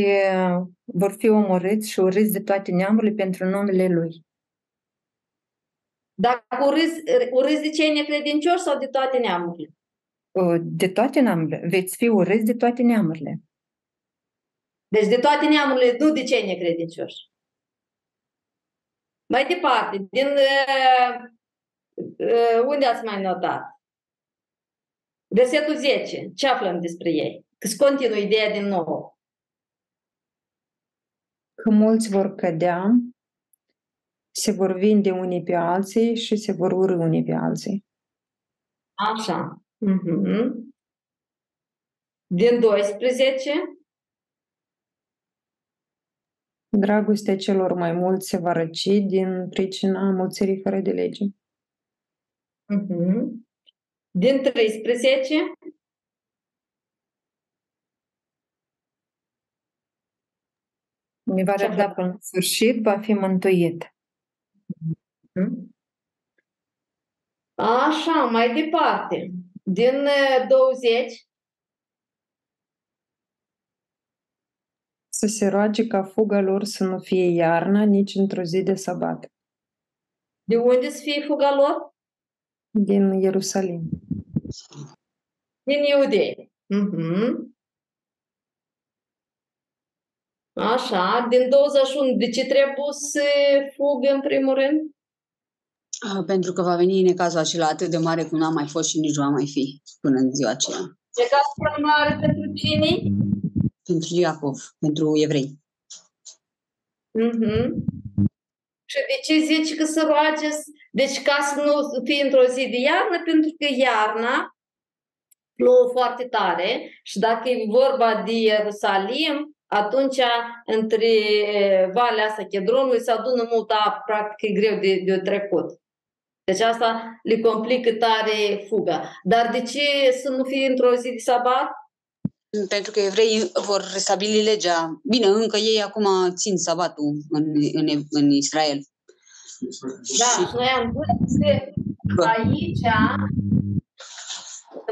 vor fi omorâți și urâți de toate neamurile pentru numele Lui. Dacă urâți, urâți de cei necredincioși sau de toate neamurile? De toate neamurile. Veți fi urâți de toate neamurile. Deci de toate neamurile, nu de cei necredincioși. Mai departe, din uh, uh, unde ați mai notat? Versetul 10. Ce aflăm despre ei? Că continuă ideea din nou. Că mulți vor cădea, se vor vinde unii pe alții și se vor urâ unii pe alții. Așa. Uh-huh. Din 12. Dragostea celor mai mulți se va răci din pricina mulțirii fără de lege. Uh-huh. Din 13. Ne va răbda până în sfârșit, va fi mântuit. Uh-huh. Așa, mai departe. Din 20. Să se roage ca fuga lor să nu fie iarna nici într-o zi de sabat. De unde să fie fuga lor? Din Ierusalim. Din Iudei. Uh-huh. Așa, din 21, de ce trebuie să fugă în primul rând? Ah, pentru că va veni necazul acela atât de mare cum n-a mai fost și nici nu va mai fi până în ziua aceea. Necazul prea mare pentru cine? Pentru Iacov, pentru evrei. Mm-hmm. Și de ce zici că să roage? Deci ca să nu fie într-o zi de iarnă, pentru că iarna plouă foarte tare și dacă e vorba de Ierusalim, atunci între valea asta Chedronului se adună multă apă, practic e greu de, de trecut. Deci asta le complică tare fuga. Dar de ce să nu fie într-o zi de sabat? Pentru că evreii vor restabili legea. Bine, încă ei acum țin sabatul în, în, în Israel. Da, și noi am văzut aici,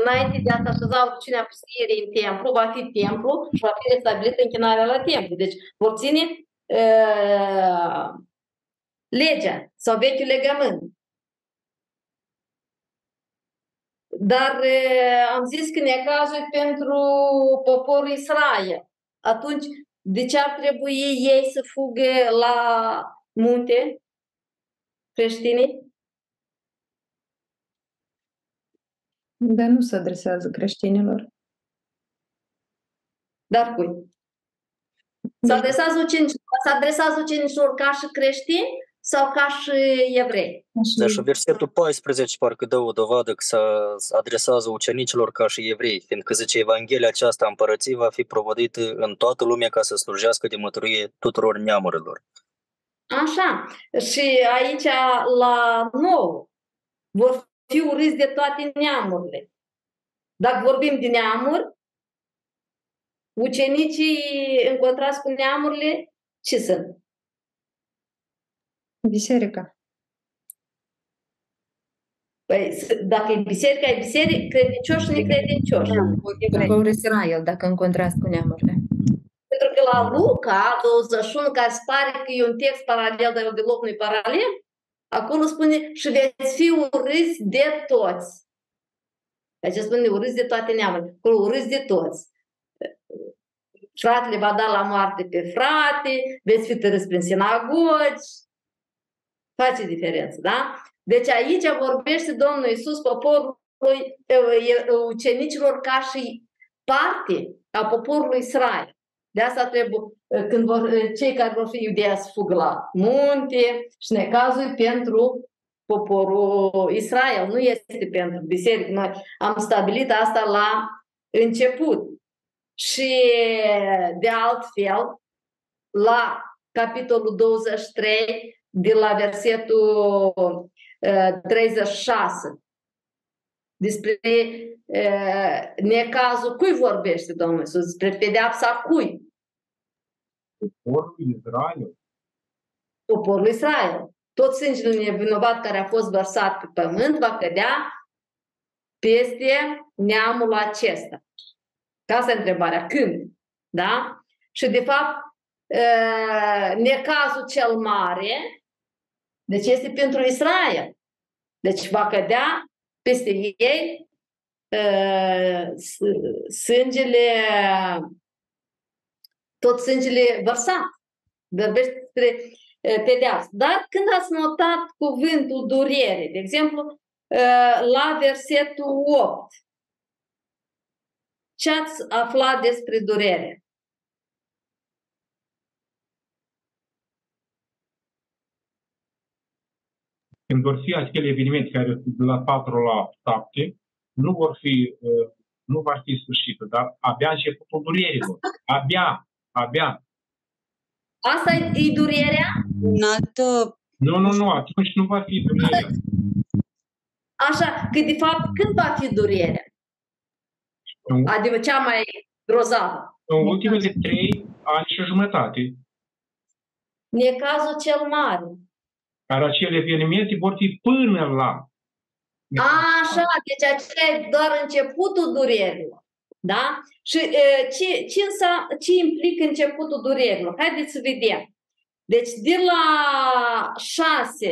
înainte de a se așeza rucina pustirii în templu, va fi templu și va fi restabilită închinarea la templu. Deci vor ține uh, legea sau vechiul legământ. Dar am zis că necazul pentru poporul Israel. Atunci, de ce ar trebui ei să fugă la munte creștinii? Dar nu se adresează creștinilor. Dar cui? Se adresează ucenicilor, se adresează ucenicilor ca și creștini sau ca și evrei. Dar și versetul 14 parcă dă o dovadă că se adresează ucenicilor ca și evrei, fiindcă zice Evanghelia aceasta împărății va fi provodită în toată lumea ca să slujească de mătăruie tuturor neamurilor. Așa. Și aici, la nou, vor fi urâți de toate neamurile. Dacă vorbim de neamuri, ucenicii în contrast cu neamurile, ce sunt? Biserica. Păi, dacă e biserica, e biserică, credincioși și necredincioși. Poporul Israel, dacă în contrast cu neamurile. Pentru că la Luca 21, care se pare că e un text paralel, dar deloc nu e paralel, acolo spune și veți fi urâți de toți. Aici spune urâți de toate neamurile. Acolo urâți de toți. Fratele va da la moarte pe frate, veți fi târâți prin sinagogi, Face diferență, da? Deci aici vorbește Domnul Iisus poporului, ucenicilor ca și parte a poporului Israel. De asta trebuie, când vor, cei care vor fi iudei să fugă la munte și necazul pentru poporul Israel, nu este pentru biserică. Noi am stabilit asta la început. Și de altfel, la capitolul 23, de la versetul 36, despre uh, necazul cui vorbește Domnul Iisus? Despre pedeapsa cui? Poporul Israel. Poporul Israel. Tot sângele nevinovat care a fost vărsat pe pământ va cădea peste neamul acesta. Ca asta e întrebarea. Când? Da? Și de fapt, necazul cel mare, deci este pentru Israel. Deci va cădea peste ei sângele, tot sângele vărsat. Vorbește despre pedeapsă. Dar când ați notat cuvântul durere, de exemplu, la versetul 8, ce ați aflat despre durere? Când vor fi acele evenimente care de la 4 la 7, nu vor fi, nu va fi sfârșitul, dar abia începutul durerilor. Abia, abia. Asta e durerea? Un alt... Nu, nu, nu, atunci nu va fi durerea. Așa, că de fapt când va fi durerea? Adică cea mai grozavă. În ultimele trei ani și jumătate. Necazul cel mare. Dar acele evenimente vor fi până la. A, așa, deci acela e doar începutul durerilor. Da? Și e, ce, ce, însa, ce implică începutul durerilor? Haideți să vedem. Deci de la 6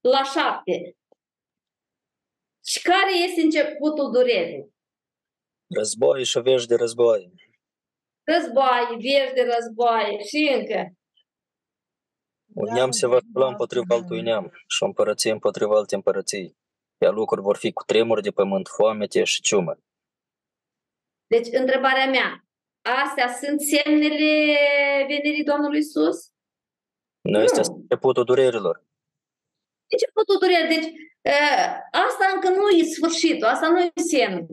la 7. Și care este începutul durerii? Război și vești de război. Război, vești de război și încă. Un neam se va spula împotriva altui neam și o împărăție împotriva alte împărății. Iar lucruri vor fi cu tremuri de pământ, foamete și ciumă. Deci, întrebarea mea, astea sunt semnele venirii Domnului Isus? Nu, este începutul durerilor. Începutul durerilor. Deci, asta încă nu e sfârșitul, asta nu e semn.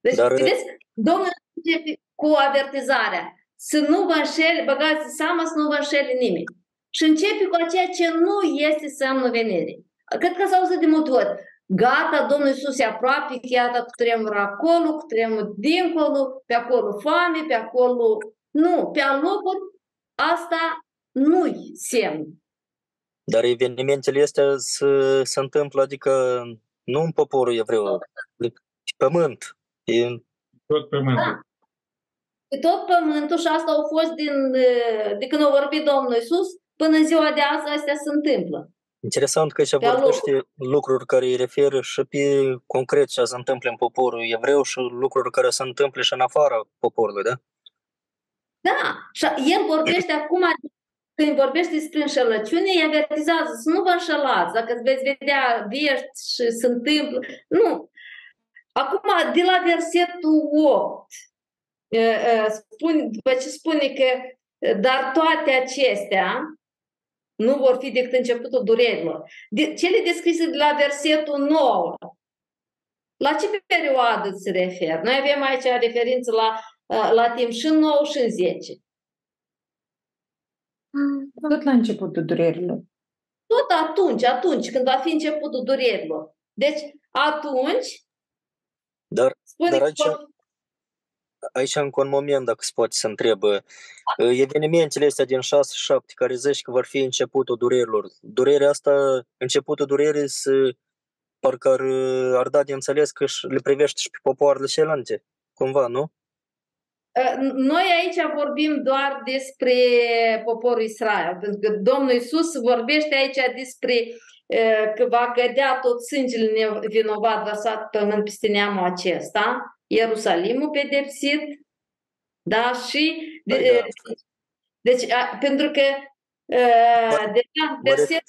Deci, Dar... vedeți, Domnul începe cu avertizarea. Să nu vă înșeli, băgați seama să nu vă înșeli nimeni. Și începe cu ceea ce nu este semnul venirii. Cred că s-a auzit de multe ori. Gata, Domnul Iisus e aproape, iată cu tremur acolo, cu tremur dincolo, pe acolo foame, pe acolo... Nu, pe locuri asta nu-i semn. Dar evenimentele astea se, se întâmplă, adică nu în poporul evreu, pe pământ. E tot pământul. Da. Pe tot pământul și asta au fost din, de când a vorbit Domnul Iisus până în ziua de azi astea se întâmplă. Interesant că aici vorbește lucruri care îi referă și pe concret ce se întâmplă în poporul evreu și lucruri care se întâmplă și în afara poporului, da? Da, și el vorbește acum, când vorbește despre înșelăciune, îi avertizează să nu vă înșelați, dacă veți vedea vești și se întâmplă. Nu. Acum, de la versetul 8, spune, după ce spune că dar toate acestea nu vor fi decât începutul durerilor. De, cele descrise de la versetul 9, la ce perioadă se refer? Noi avem aici referință la, la timp și în 9 și în 10. Tot la începutul durerilor. Tot atunci, atunci, când va fi începutul durerilor. Deci, atunci, dar, spune dar aici, aici încă un moment, dacă se poate să întrebă, evenimentele astea din 6-7 care zici că vor fi începutul durerilor, durerea asta, începutul durerii să parcă ar, ar da de înțeles că le privește și pe popoarele celelalte, cumva, nu? Noi aici vorbim doar despre poporul Israel, pentru că Domnul Isus vorbește aici despre că va cădea tot sângele vinovat vărsat pământ peste neamul acesta, Ierusalimul pedepsit, da, și de, păi da. deci, a, pentru că a, deja verset...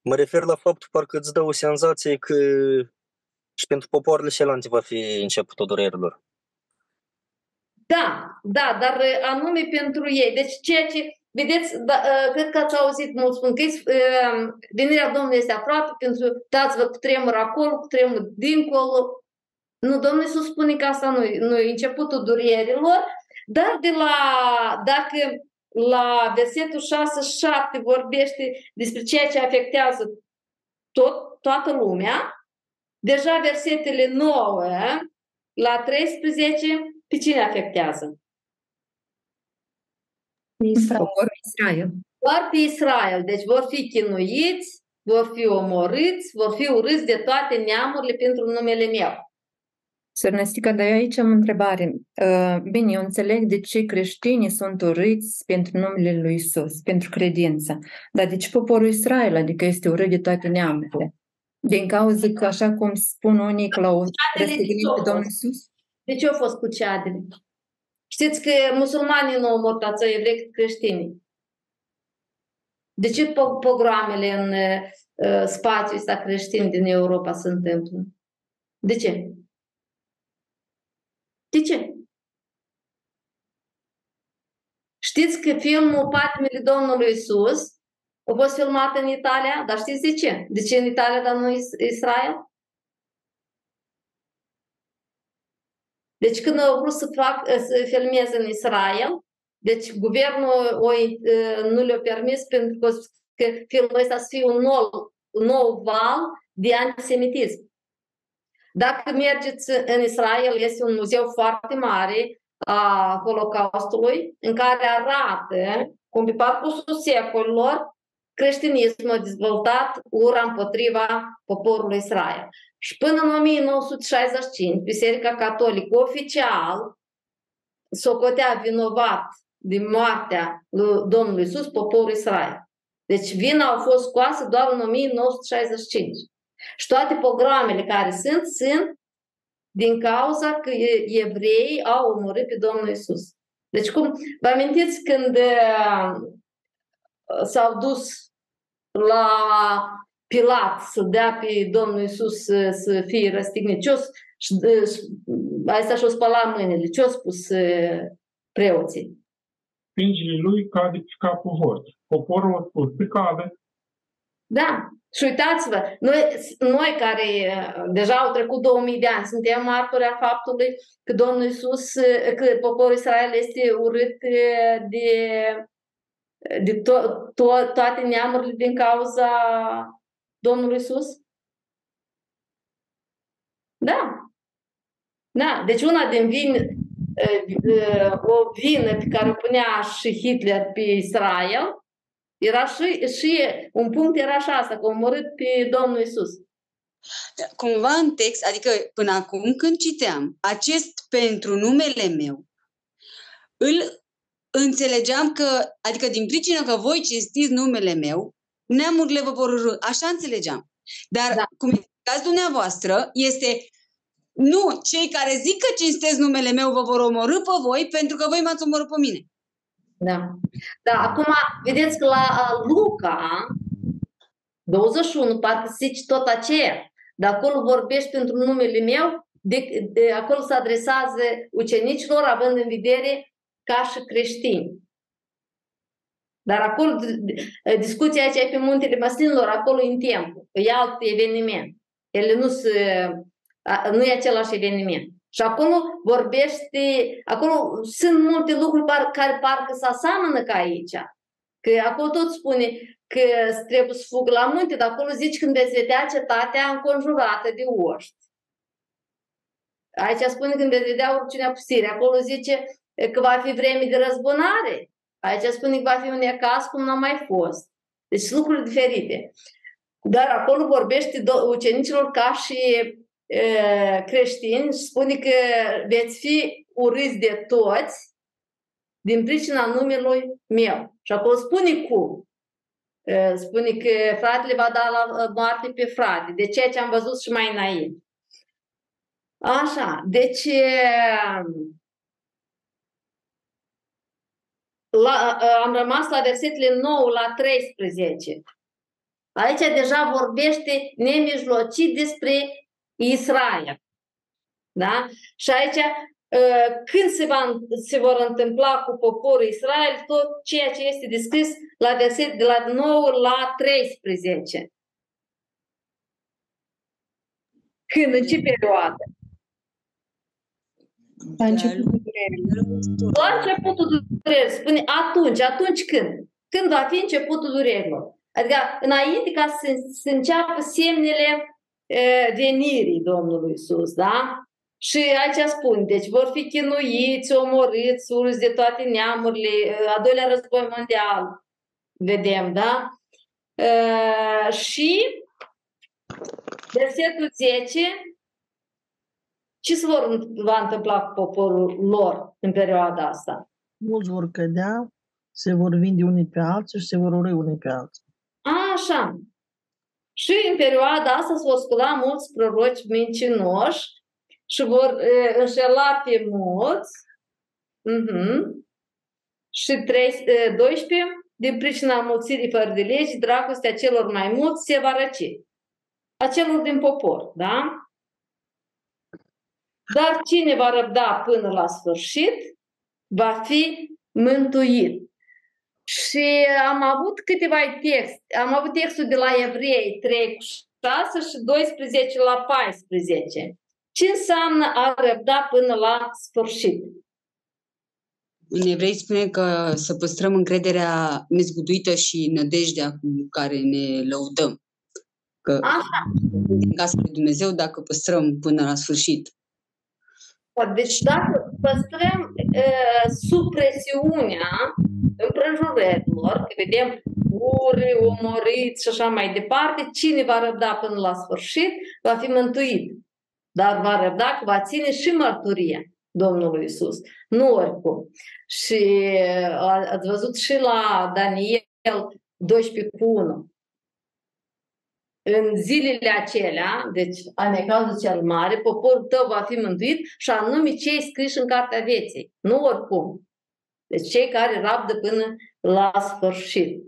Mă refer la faptul parcă îți dă o senzație că și pentru popoarele celelalte va fi începutul durerilor. Da, da, dar anume pentru ei. Deci ceea ce, vedeți, da, cred că ați auzit mult spun că venirea Domnului este aproape pentru dați-vă cu tremur acolo, cu tremur dincolo, nu, Domnul Iisus spune că asta nu, nu e începutul durierilor, Dar de la, dacă la versetul 6-7 vorbește despre ceea ce afectează tot, toată lumea, deja versetele 9 la 13 pe cine afectează? Israel. Israel. Doar pe Israel. Deci vor fi chinuiți, vor fi omorâți, vor fi urâți de toate neamurile pentru numele meu. Sărnăstica, dar eu aici am o întrebare. Uh, bine, eu înțeleg de ce creștinii sunt urâți pentru numele lui Isus, pentru credință. Dar de ce poporul Israel, adică este urât de toate neamurile? Din cauza că, așa cum spun unii, că l-au răstignit pe Domnul Isus? De ce au fost cu ceadele? Știți că musulmanii nu omor tață evrei creștinii. De ce pogromele în uh, spațiul ăsta creștin din Europa se întâmplă? De ce? De ce? Știți că filmul Patimile Domnului Isus a fost filmat în Italia, dar știți de ce? De ce în Italia, dar nu Israel? Deci când au vrut să, fac, să filmeze în Israel, deci guvernul o, nu le-a permis pentru că, că filmul ăsta să fie un nou, un nou val de antisemitism. Dacă mergeți în Israel, este un muzeu foarte mare a Holocaustului, în care arată cum pe parcursul secolilor creștinismul a dezvoltat ura împotriva poporului Israel. Și până în 1965, Biserica Catolică oficial socotea vinovat din moartea lui Domnului Iisus poporul Israel. Deci vina au fost scoasă doar în 1965. Și toate programele care sunt, sunt din cauza că evreii au omorât pe Domnul Isus. Deci cum, vă amintiți când uh, s-au dus la Pilat să dea pe Domnul Isus să, să fie răstignit. Ce-o, asta și-o spăla mâinile. Ce-o spus uh, preoții? Sângele lui cade pe capul vostru. Poporul a spus să cadă. Da. Și uitați-vă, noi, noi care uh, deja au trecut 2000 de ani, suntem martori a faptului că Domnul Isus, uh, că poporul Israel este urât de, de to, to, toate neamurile din cauza Domnului Isus? Da. Da. Deci una din vin, o vină pe care o punea și Hitler pe Israel, era și, și un punct era așa asta, că omorât pe Domnul Isus. Cumva în text, adică până acum când citeam, acest pentru numele meu, îl înțelegeam că, adică din pricină că voi cinstiți numele meu, neamurile vă vor urâ. Așa înțelegeam. Dar, da. cum explicați dumneavoastră, este nu, cei care zic că cinstesc numele meu vă vor omorâ pe voi pentru că voi m-ați omorât pe mine. Da. Da, acum, vedeți că la Luca 21, parcă zici tot aceea, dar acolo vorbești pentru numele meu, de, de, acolo se adresează ucenicilor, având în vedere ca și creștini. Dar acolo, discuția aceea pe muntele Maslinilor, acolo în timp, e alt eveniment. Ele nu, se, nu e același eveniment. Și acolo vorbește, acolo sunt multe lucruri par, care parcă se aseamănă ca aici. Că acolo tot spune că trebuie să fug la munte, dar acolo zici când veți vedea cetatea înconjurată de oști. Aici spune când veți vedea urciunea pusire. Acolo zice că va fi vreme de răzbunare. Aici spune că va fi un ecaz cum n-a mai fost. Deci lucruri diferite. Dar acolo vorbește ucenicilor ca și creștini spune că veți fi urâți de toți din pricina numelui meu. Și acolo spune cum. Spune că fratele va da la moarte pe frate. De ceea ce am văzut și mai înainte. Așa, deci la, am rămas la versetele 9 la 13. Aici deja vorbește nemijlocit despre Israel. Da? Și aici, ă, când se, va, se vor întâmpla cu poporul Israel, tot ceea ce este descris la verset de la 9 la 13. Când, în ce perioadă? La începutul La începutul durerilor. Spune atunci, atunci când? Când va fi începutul durerilor? Adică înainte ca să, să înceapă semnele e, venirii Domnului Isus, da? Și aici spun, deci vor fi chinuiți, omorâți, urzi de toate neamurile, a doilea război mondial, vedem, da? Uh, și versetul 10, ce se vor, va întâmpla cu poporul lor în perioada asta? Mulți vor cădea, se vor vinde unii pe alții și se vor urâi unii pe alții. Așa. Și în perioada asta se vor scula mulți proroci mincinoși și vor e, înșela pe mulți. Uh-huh. Și 3, 12, din pricina mulțirii fără de legi, dragostea celor mai mulți se va răci. A celor din popor, da? Dar cine va răbda până la sfârșit, va fi mântuit. Și am avut câteva texte. Am avut textul de la Evrei 3 cu 6 și 12 la 14. Ce înseamnă a răbda până la sfârșit? În evrei spune că să păstrăm încrederea nezguduită și nădejdea cu care ne lăudăm. Că Așa. din casa lui Dumnezeu dacă păstrăm până la sfârșit. Deci dacă păstrăm uh, sub presiunea împrejurărilor, că vedem uri, omoriți și așa mai departe, cine va răbda până la sfârșit va fi mântuit. Dar va răbda că va ține și mărturia Domnului Isus. Nu oricum. Și ați văzut și la Daniel 12 cu 1. În zilele acelea, deci anecazul cel mare, poporul tău va fi mântuit și anume cei scriși în cartea vieții. Nu oricum. Deci cei care rabdă până la sfârșit.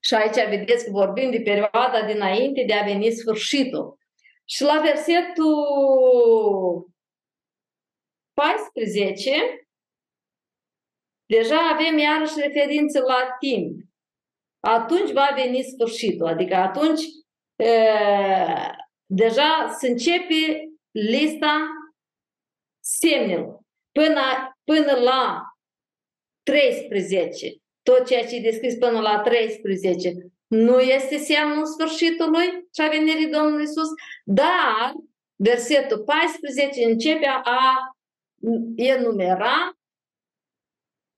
Și aici vedeți că vorbim de perioada dinainte de a veni sfârșitul. Și la versetul 14, deja avem iarăși referință la timp. Atunci va veni sfârșitul, adică atunci e, deja se începe lista semnelor. Până, până la 13, tot ceea ce e descris până la 13, nu este semnul sfârșitului și a venirii Domnului Isus, dar versetul 14 începe a enumera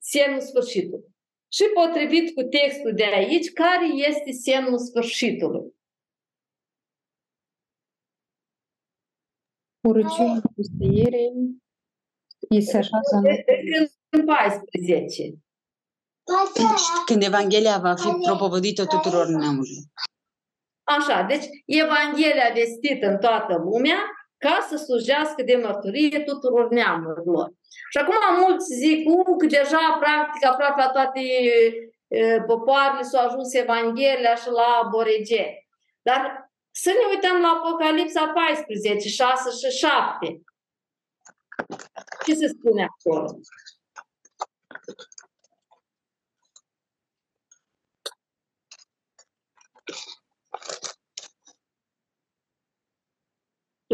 semnul sfârșitului. Și potrivit cu textul de aici, care este semnul sfârșitului? Urăciunea pustiere este așa în 14. Când Evanghelia va fi propovădită tuturor neamurilor. Așa, deci Evanghelia vestită în toată lumea ca să slujească de mărturie tuturor neamurilor. Și acum mulți zic uh, că deja practic aproape la toate uh, popoarele s-au ajuns Evanghelia și la Borege. Dar să ne uităm la Apocalipsa 14, 6 și 7. Ce se spune acolo?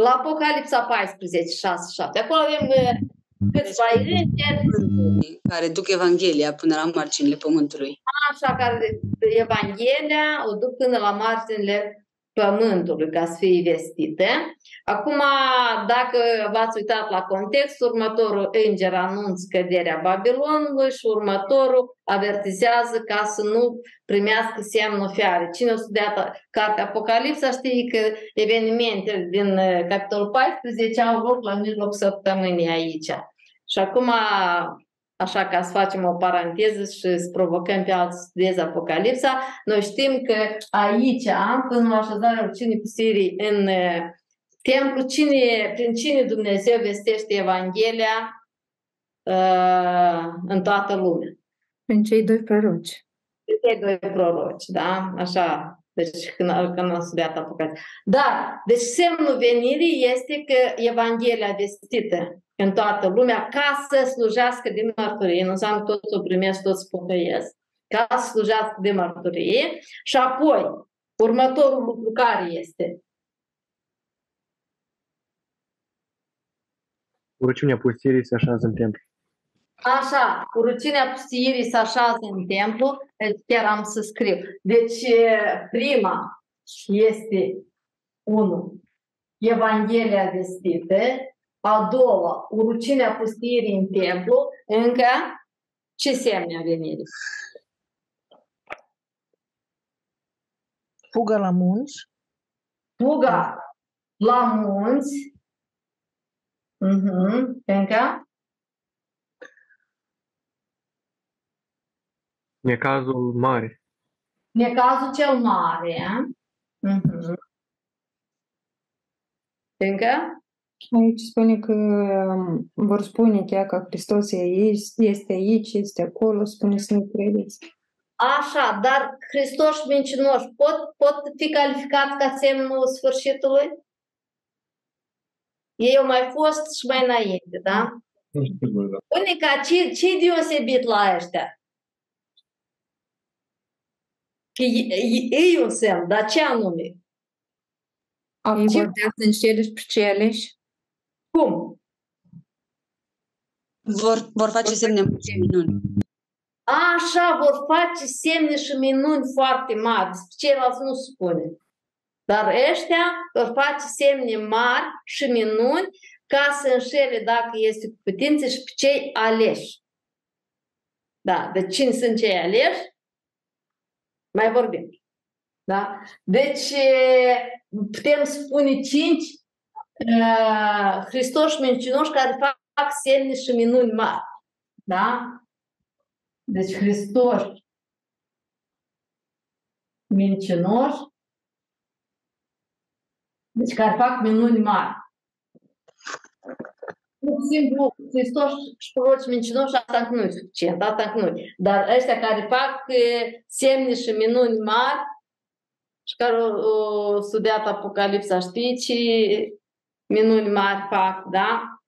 La Apocalipsa 14, 6, 7. Acolo avem câțiva îngeri care duc Evanghelia până la marginile pământului. Așa, care Evanghelia o duc până la marginile pământului ca să fie vestite. Acum, dacă v-ați uitat la context, următorul înger anunță căderea Babilonului și următorul avertizează ca să nu primească semnul fiare. Cine a studiat cartea Apocalipsa știe că evenimentele din capitolul 14 au loc la mijloc săptămânii aici. Și acum așa ca să facem o paranteză și să provocăm pe alții să studieze Apocalipsa, noi știm că aici, până la așezarea ucinii pusirii în templu, cine, prin cine Dumnezeu vestește Evanghelia uh, în toată lumea? Prin cei doi proroci. Prin cei doi proroci, da? Așa, deci când, când am studiat Apocalipsa. Dar, deci semnul venirii este că Evanghelia vestită în toată lumea ca să slujească de mărturie. Nu înseamnă tot o primesc, tot spocăiesc. Ca să slujească de mărturie. Și apoi, următorul lucru care este? Urăciunea pustirii se așează în templu. Așa, cu rucinea pustiirii se așează în templu, deci chiar am să scriu. Deci, prima este, unu, Evanghelia vestită, a doua, urucinea pustiirii în templu, încă ce semne a venit? Fuga la munți. Fuga la munți. Uh-huh. Încă? Necazul mare. Necazul cel mare. Uh-huh. Încă? Aici spune că um, vor spune chiar că Hristos este aici, este acolo, spune să nu credeți. Așa, dar Hristos și mincinoși pot, pot fi calificați ca semnul sfârșitului? Ei au mai fost și mai înainte, da? Nu știu, da. Unica, ce, ce deosebit la ăștia? Că e, e un semn, dar ce anume? Ei vorbească în cele și pe celeși. Cum? Vor, vor face semne multe minuni. Așa, vor face semne și minuni foarte mari. Despre ceilalți nu spune. Dar ăștia vor face semne mari și minuni ca să înșele dacă este cu putință și pe cei aleși. Da, de cine sunt cei aleși? Mai vorbim. Da? Deci putem spune cinci uh, și simplu, Hristos și proroci mincinoși, asta nu e suficient, asta nu e. Dar ăștia care fac semne și minuni mari, și care au studiat Apocalipsa, știi ce minuni mari fac, da?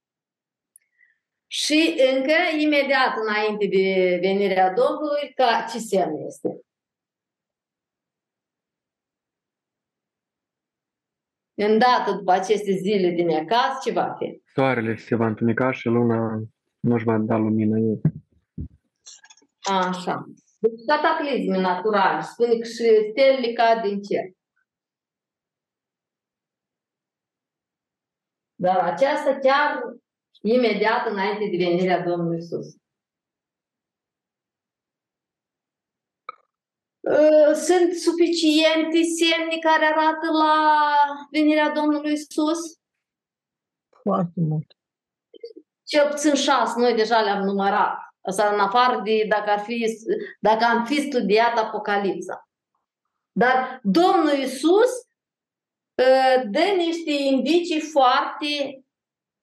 Și încă imediat înainte de venirea Domnului, ca ce semn este? Îndată după aceste zile din necaz, ce va fi? Soarele se va întuneca și luna nu își va da lumină ei. Așa. Deci cataclisme naturale. Spune că și stelele cad din cer. Dar aceasta chiar imediat înainte de venirea Domnului Isus. Ă, sunt suficiente semne care arată la venirea Domnului Isus? Foarte mult. Cel puțin șase, noi deja le-am numărat. Asta în afară de dacă, ar fi, dacă am fi studiat Apocalipsa. Dar Domnul Isus ă, dă niște indicii foarte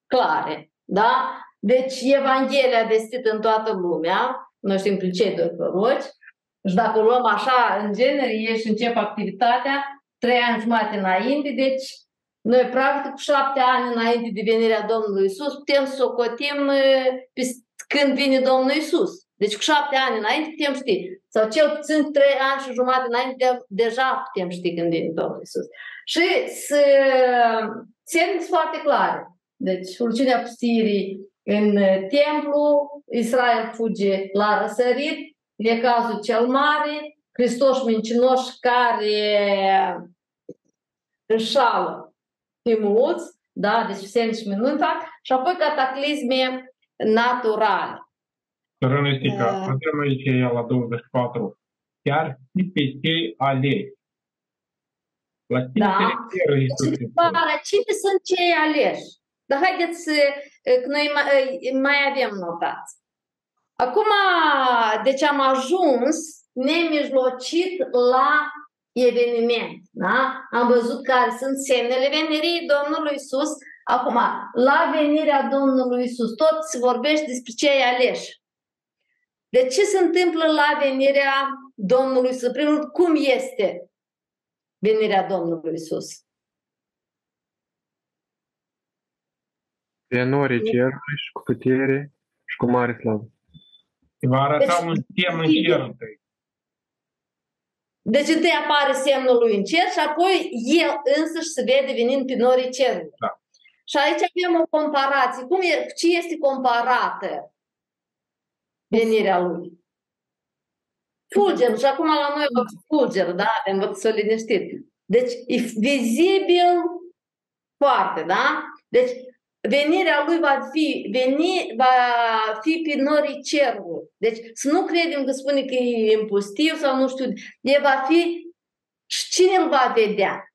clare. Da? Deci Evanghelia vestită în toată lumea, noi știm prin cei doi proroci, și dacă luăm așa, în genere, ieși încep activitatea, trei ani jumate înainte, deci noi, practic, cu șapte ani înainte de venirea Domnului Isus, putem să o cotim când vine Domnul Isus. Deci cu șapte ani înainte putem ști. Sau cel puțin trei ani și jumate înainte, deja putem ști când vine Domnul Isus. Și să semne foarte clare. Deci, urciunea pustirii în templu, Israel fuge la răsărit, e cazul cel mare, Hristos mincinoș care înșală pe mulți, da, deci semn și minuni fac, și apoi cataclisme naturale. Rănăstica, uh. avem aici la 24, chiar și pe cei aleși. La cine da. se referă Iisus? Cine sunt cei aleși? Dar haideți să, că noi mai, mai avem notați. Acum, deci am ajuns nemijlocit la eveniment. Da? Am văzut care sunt semnele venirii Domnului Isus. Acum, la venirea Domnului Isus, tot se vorbește despre cei aleși. De ce se întâmplă la venirea Domnului Isus? În primul rând, cum este venirea Domnului Isus? Pe norii cerului și cu putere și cu mare slavă. Va arăta deci, un semn în cer întâi. Deci întâi apare semnul lui în cer și apoi el însăși se vede venind pe norii cerului. Da. Și aici avem o comparație. Cum e, ce este comparată venirea lui. Fulger, și acum la noi văd fulger, da? Am văd să liniștit. Deci e vizibil foarte, da? Deci venirea lui va fi, veni, va fi pe norii cerului. Deci să nu credem că spune că e impustiv sau nu știu, e va fi și cine îl va vedea?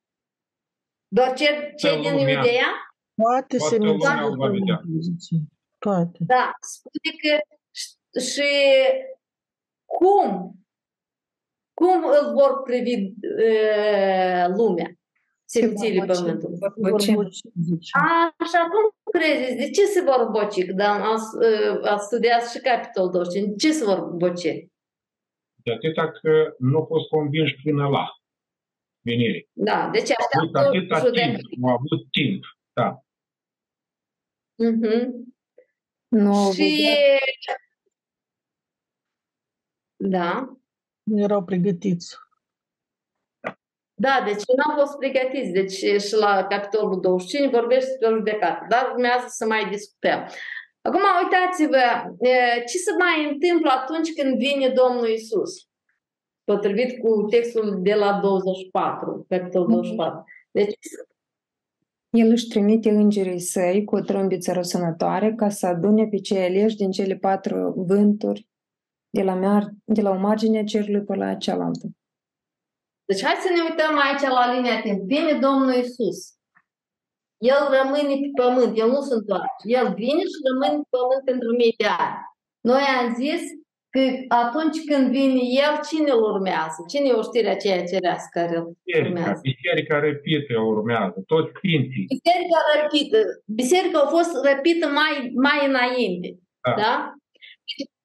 Doar ce, cei din Iudea? Toate se va vedea. Toate. Da, spune că și cum? Cum îl vor privi uh, lumea? Semințele pământului. Așa, cum credeți? De ce se vor boci? Da, ați, ați studiat și capitolul 25. De ce se vor boci? De atâta că nu au fost convinși până la venire. Da, deci așteaptă atâta timp, au avut timp, da. Uh-huh. Nu și... Da. Nu erau pregătiți. Da, deci nu am fost pregătiți. Deci și la capitolul 25 vorbește despre judecată, dar urmează să mai discutăm. Acum uitați-vă ce se mai întâmplă atunci când vine Domnul Isus, potrivit cu textul de la 24, capitolul 24. Deci el își trimite îngerii săi cu o trâmbiță răsunătoare ca să adune pe cei aleși din cele patru vânturi de la, mar- de la o margine a cerului pe la cealaltă. Deci hai să ne uităm aici la linia timp. Vine Domnul Isus. El rămâne pe pământ, El nu se întoarce. El vine și rămâne pe pământ pentru mii de ani. Noi am zis că atunci când vine El, cine îl urmează? Cine e oștirea aceea cerească care îl urmează? Biserica răpită urmează, toți sfinții. Biserica răpită. Biserica a fost răpită mai, mai înainte. Da? da?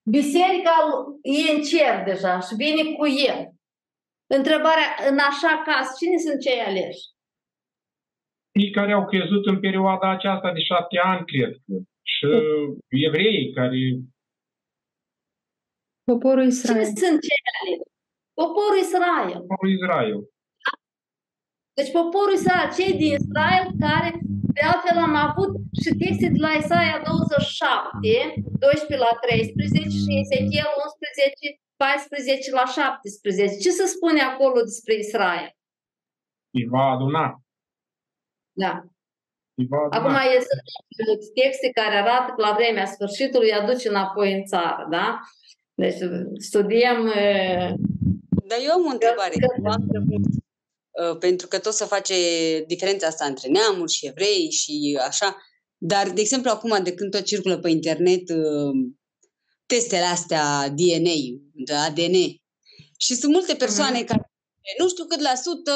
Biserica e în cer deja și vine cu El. Întrebarea, în așa caz, cine sunt cei aleși? Cei care au crezut în perioada aceasta de șapte ani, cred. Și evreii care... Poporul Israel. Cine sunt cei aleși? Poporul Israel. Poporul Israel. Deci poporul Israel, cei din Israel care, de altfel am avut și texte de la Isaia 27, 12 la 13 și Ezechiel 11, 14 la 17. Ce se spune acolo despre Israel? Îi va aduna. Da. Îi va aduna. Acum este texte care arată că la vremea sfârșitului îi aduce înapoi în țară, da? Deci studiem... Dar eu am o întrebare. Că... Pentru că tot se face diferența asta între neamuri și evrei și așa. Dar, de exemplu, acum, de când tot circulă pe internet testele astea DNA, de ADN. Și sunt multe persoane uh-huh. care nu știu cât la sută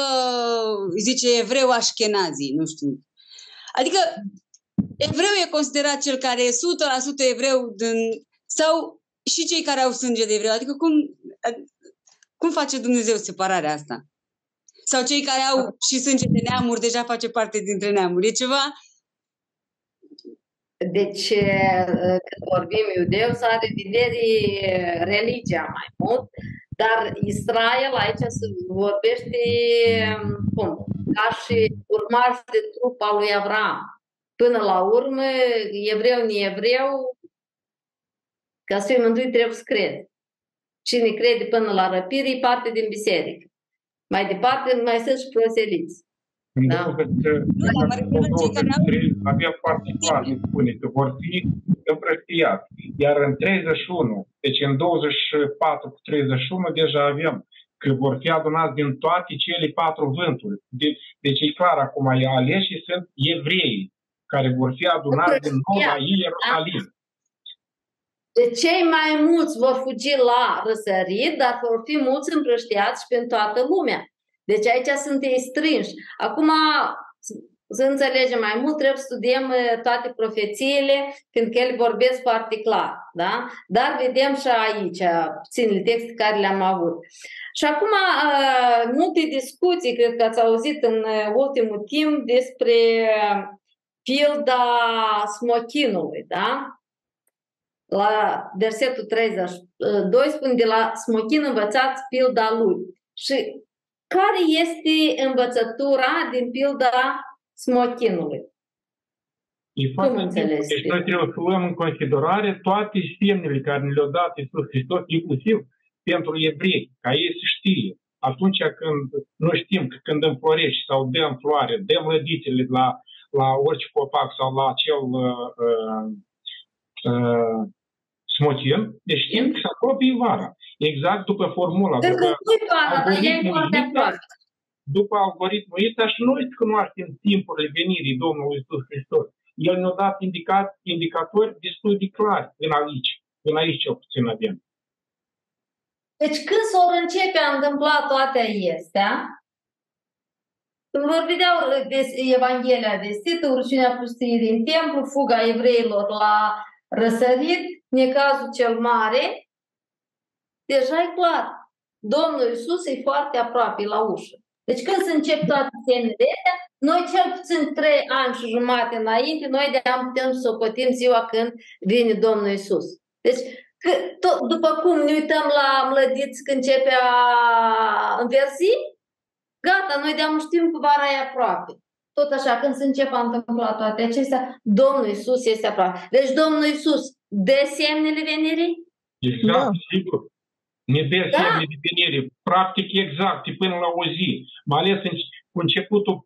zice evreu așchenazi, nu știu. Adică evreu e considerat cel care e 100% evreu din, sau și cei care au sânge de evreu. Adică cum, cum face Dumnezeu separarea asta? Sau cei care au și sânge de neamuri deja face parte dintre neamuri. E ceva deci, când vorbim iudeu, să are vedere religia mai mult, dar Israel aici se vorbește cum? ca și urmaș de trup al lui Avram. Până la urmă, evreu, neevreu, ca să fie mântuit trebuie să crede. Cine crede până la răpire e parte din biserică. Mai departe, mai sunt și proseliți. Da. avea foarte clar, ne spune că vor fi împrăștiați. Iar în 31, deci în 24 cu 31 deja avem că vor fi adunați din toate cele patru vânturi. De, deci e clar acum, e aleși sunt evrei care vor fi adunați din nou la Ierusalim. De cei mai mulți vor fugi la răsărit, dar vor fi mulți împrăștiați și pentru toată lumea. Deci aici sunt ei strânși. Acum, să înțelegem mai mult, trebuie să studiem uh, toate profețiile, fiindcă ele vorbesc foarte clar. Da? Dar vedem și aici puținele texte care le-am avut. Și acum, uh, multe discuții, cred că ați auzit în uh, ultimul timp despre pilda smochinului, da? La versetul 32 spune de la smochin învățați pilda lui. Și care este învățătura din pilda smochinului? E foarte înțeles. Deci noi trebuie să luăm în considerare toate semnele care ne le-a dat Iisus Hristos, inclusiv pentru evrei, ca ei să știe. Atunci când nu știm că când înflorești sau dăm floare, dăm lădițele la, la orice copac sau la acel uh, uh, uh, smotin, deci știm că se apropie vara. Exact după formula. După algoritmul după algoritmul ăsta și noi cunoaștem timpurile venirii Domnului Iisus Hristos. El ne-a dat indicat, indicatori destul de clari în aici. În aici cel puțin avem. Deci când s-au începe a întâmpla toate acestea, când vor vedea Evanghelia vestită, urciunea pustiei din templu, fuga evreilor la răsărit, necazul cel mare, deja e clar. Domnul Iisus e foarte aproape la ușă. Deci când se încep toate semnele astea, noi cel puțin trei ani și jumate înainte, noi de-am putem să socotim ziua când vine Domnul Isus. Deci, că, tot, după cum ne uităm la mlădiți când începe a înversi, gata, noi de-am știm că vara e aproape. Tot așa, când se începe a întâmpla toate acestea, Domnul Isus este aproape. Deci Domnul Isus de semnele venirii? Exact, da. sigur ne dă da. semne de venire, practic exact, până la o zi, mai ales în, cu începutul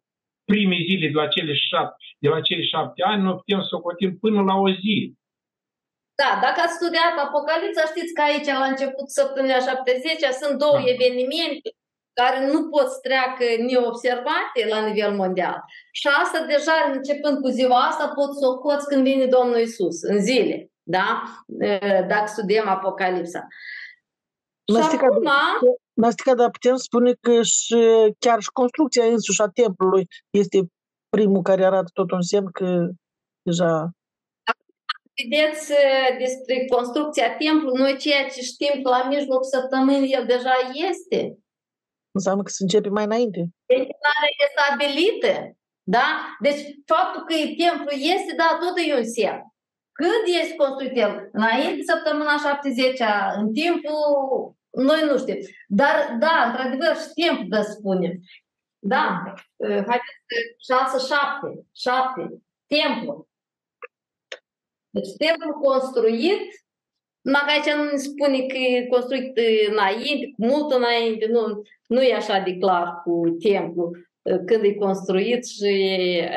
primei zile de la cele șapte, de la cele șapte ani, noi putem să o cotim până la o zi. Da, dacă ați studiat Apocalipsa, știți că aici, la început săptămâna 70 sunt două da. evenimente care nu pot să treacă neobservate la nivel mondial. Și asta deja, începând cu ziua asta, pot să o coți când vine Domnul Isus, în zile, da? Dacă studiem Apocalipsa. Nastica, acum... Nastica, dar putem spune că și chiar și construcția însuși a templului este primul care arată tot un semn că deja... Vedeți despre construcția templului, noi ceea ce știm că la mijloc săptămânii el deja este. Înseamnă că se începe mai înainte. Deci e stabilită. Da? Deci faptul că templu este, da, tot e un semn. Când este construit el? Înainte săptămâna 70 în timpul, noi nu știm. Dar, da, într-adevăr, știm să spunem. Da, haideți, 6, 7, 7, templu. Deci templu construit, numai aici nu ne spune că e construit înainte, cu mult înainte, nu, nu e așa de clar cu templu când e construit și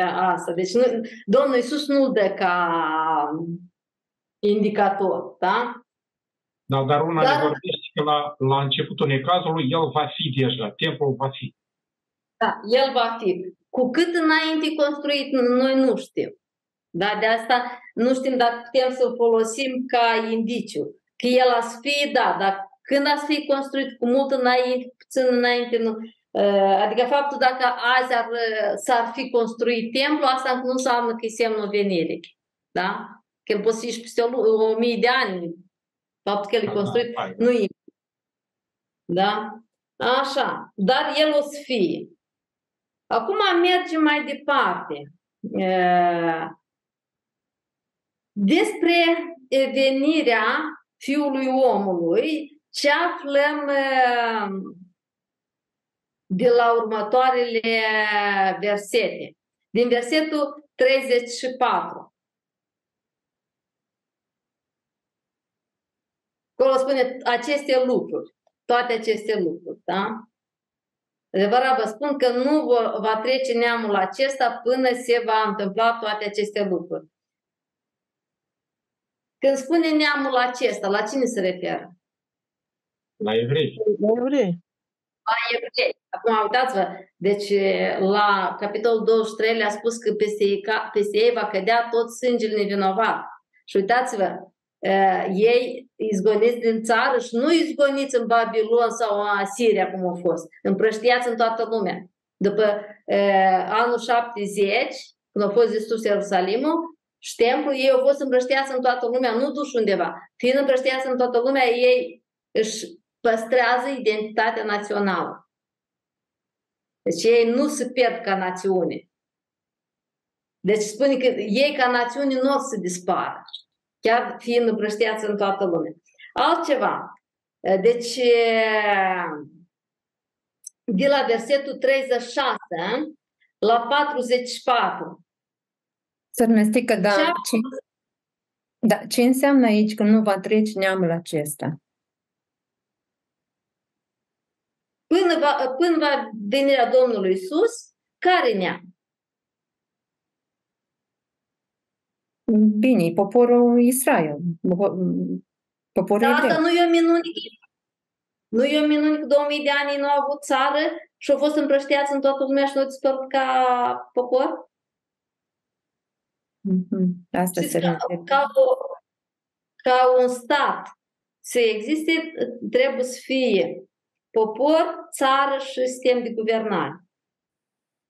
asta. Deci nu, Domnul Iisus nu dă ca indicator, da? Da, dar una dar, ne vorbește că la, la începutul necazului el va fi deja, templul va fi. Da, el va fi. Cu cât înainte construit, noi nu știm. Da, de asta nu știm dacă putem să-l folosim ca indiciu. Că el a fi, da, dar când a fi construit cu mult înainte, puțin înainte, nu. Uh, adică faptul dacă azi ar, uh, s-ar fi construit templu, asta nu înseamnă că e semnul venirii. Da? Că el poate fi peste o, o mii de ani. Faptul că el e construit da, nu e. Da? Așa. Dar el o să fie. Acum mergem mai departe. Uh, despre venirea Fiului Omului, ce aflăm de la următoarele versete. Din versetul 34. Acolo spune aceste lucruri, toate aceste lucruri, da? Adevărat vă spun că nu va trece neamul acesta până se va întâmpla toate aceste lucruri. Când spune neamul acesta, la cine se referă? La evrei. La evrei la evrei. Acum, uitați-vă, deci la capitolul 23 le-a spus că peste ei, peste ei va cădea tot sângele nevinovat. Și uitați-vă, ei izgoniți din țară și nu izgoniți în Babilon sau în Asiria, cum au fost, împrăștiați în toată lumea. După uh, anul 70, când a fost distrus Ierusalimul, și templul, ei au fost împrăștiați în toată lumea, nu duși undeva. Fiind împrăștiați în toată lumea, ei își păstrează identitatea națională. Deci ei nu se pierd ca națiune. Deci spune că ei ca națiune nu o să dispară, chiar fiind împrăștiați în toată lumea. Altceva. Deci, de la versetul 36 la 44, Sărnăstică, da. Ce, da. Ce înseamnă aici că nu va trece neamul acesta? Până va, până va venirea Domnului Isus, care neam? Bine, poporul Israel. Poporul da, asta nu e o minune. Nu e o minune că 2000 de ani nu au avut țară și au fost împrăștiați în toată lumea și nu au dispărut ca popor? Mm-hmm. Asta se ca, ca, o, ca un stat să existe, trebuie să fie popor, țară și sistem de guvernare.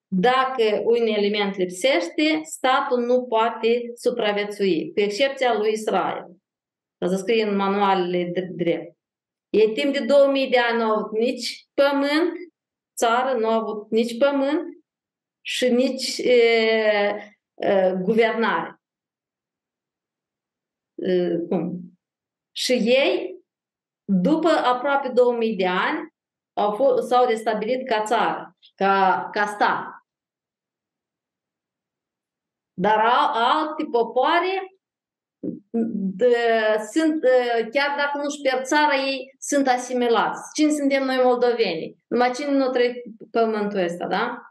Dacă un element lipsește, statul nu poate supraviețui, cu excepția lui Israel. Asta scrie în manualele de drept. Ei timp de 2000 de ani nu au avut nici pământ, țară, nu au avut nici pământ și nici e, e, guvernare. E, cum? Și ei, după aproape 2000 de ani, au fost, s-au restabilit ca țară, ca, ca stat. Dar alte popoare de, sunt, chiar dacă nu-și pierd țara, ei sunt asimilați. Cine suntem noi moldoveni? Numai cine nu trec pământul ăsta, da?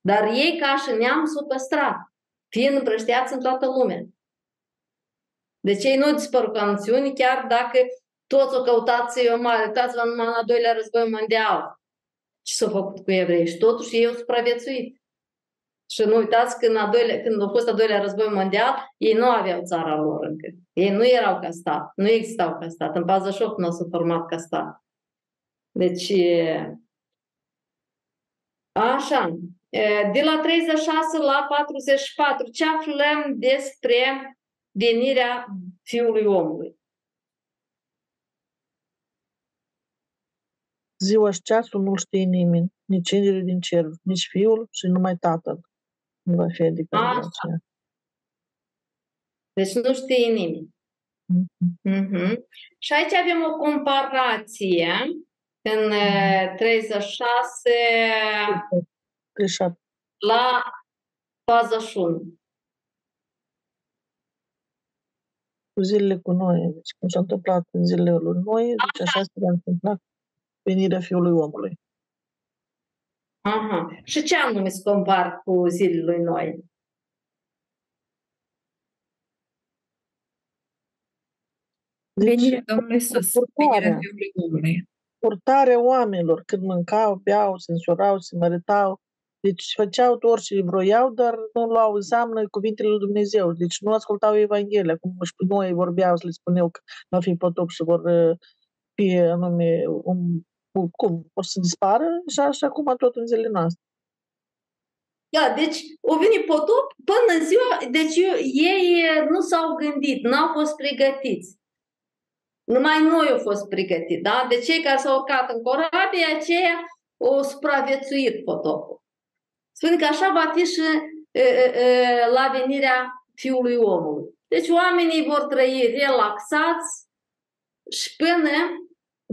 Dar ei, ca și neam, s-au păstrat, fiind împrășteați în toată lumea. Deci ei nu dispăr ca națiuni, chiar dacă toți o căutați să o mare, uitați-vă numai în al doilea război mondial. Ce s-a făcut cu evrei? Și totuși ei au supraviețuit. Și nu uitați că în a doilea, când a fost a doilea război mondial, ei nu aveau țara lor încă. Ei nu erau ca stat, nu existau ca stat. În 48 nu s-au format ca stat. Deci, așa, de la 36 la 44, ce aflăm despre venirea Fiului Omului? Ziua și ceasul nu știe nimeni, nici îngerii din cer, nici Fiul și numai Tatăl. Nu va fi adică aceea. Deci nu știe nimeni. Mm-hmm. Mm-hmm. Și aici avem o comparație în 36 37. la 41. Cu zilele cu noi, deci cum s-a întâmplat în zilele lui noi, deci așa se va întâmpla venirea Fiului Omului. Aha. Și ce anume se compar cu zilele lui noi? Deci, venirea Domnului Iisus, venirea Fiului Omului. Purtarea oamenilor, când mâncau, beau, se însurau, se măritau, deci făceau tot ce vroiau, dar nu luau înseamnă cuvintele lui Dumnezeu. Deci nu ascultau Evanghelia, cum noi vorbeau să le spuneau că va fi potop și vor fi anume un cum? O să dispară și așa cum tot în zilele noastre. Da, deci o vine potop până în ziua, deci ei nu s-au gândit, n-au fost pregătiți. Numai noi au fost pregătiți, da? De cei care s-au urcat în corabie, aceia au supraviețuit potopul. Spune că așa va fi și e, e, la venirea Fiului Omului. Deci oamenii vor trăi relaxați și până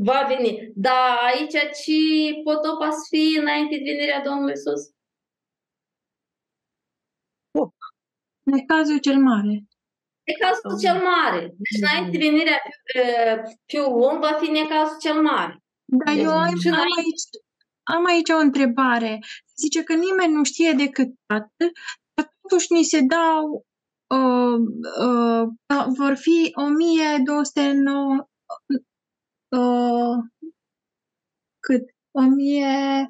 va veni. Dar aici ce potopa să fie înainte de venirea Domnului Isus? E cazul cel mare. E cazul cel mare. Deci înainte de venirea fiul om va fi necazul cel mare. Dar deci, eu am, am, aici, am aici o întrebare. Zice că nimeni nu știe decât Tatăl, dar totuși ni se dau uh, uh, vor fi 1209 uh, cât? O mie...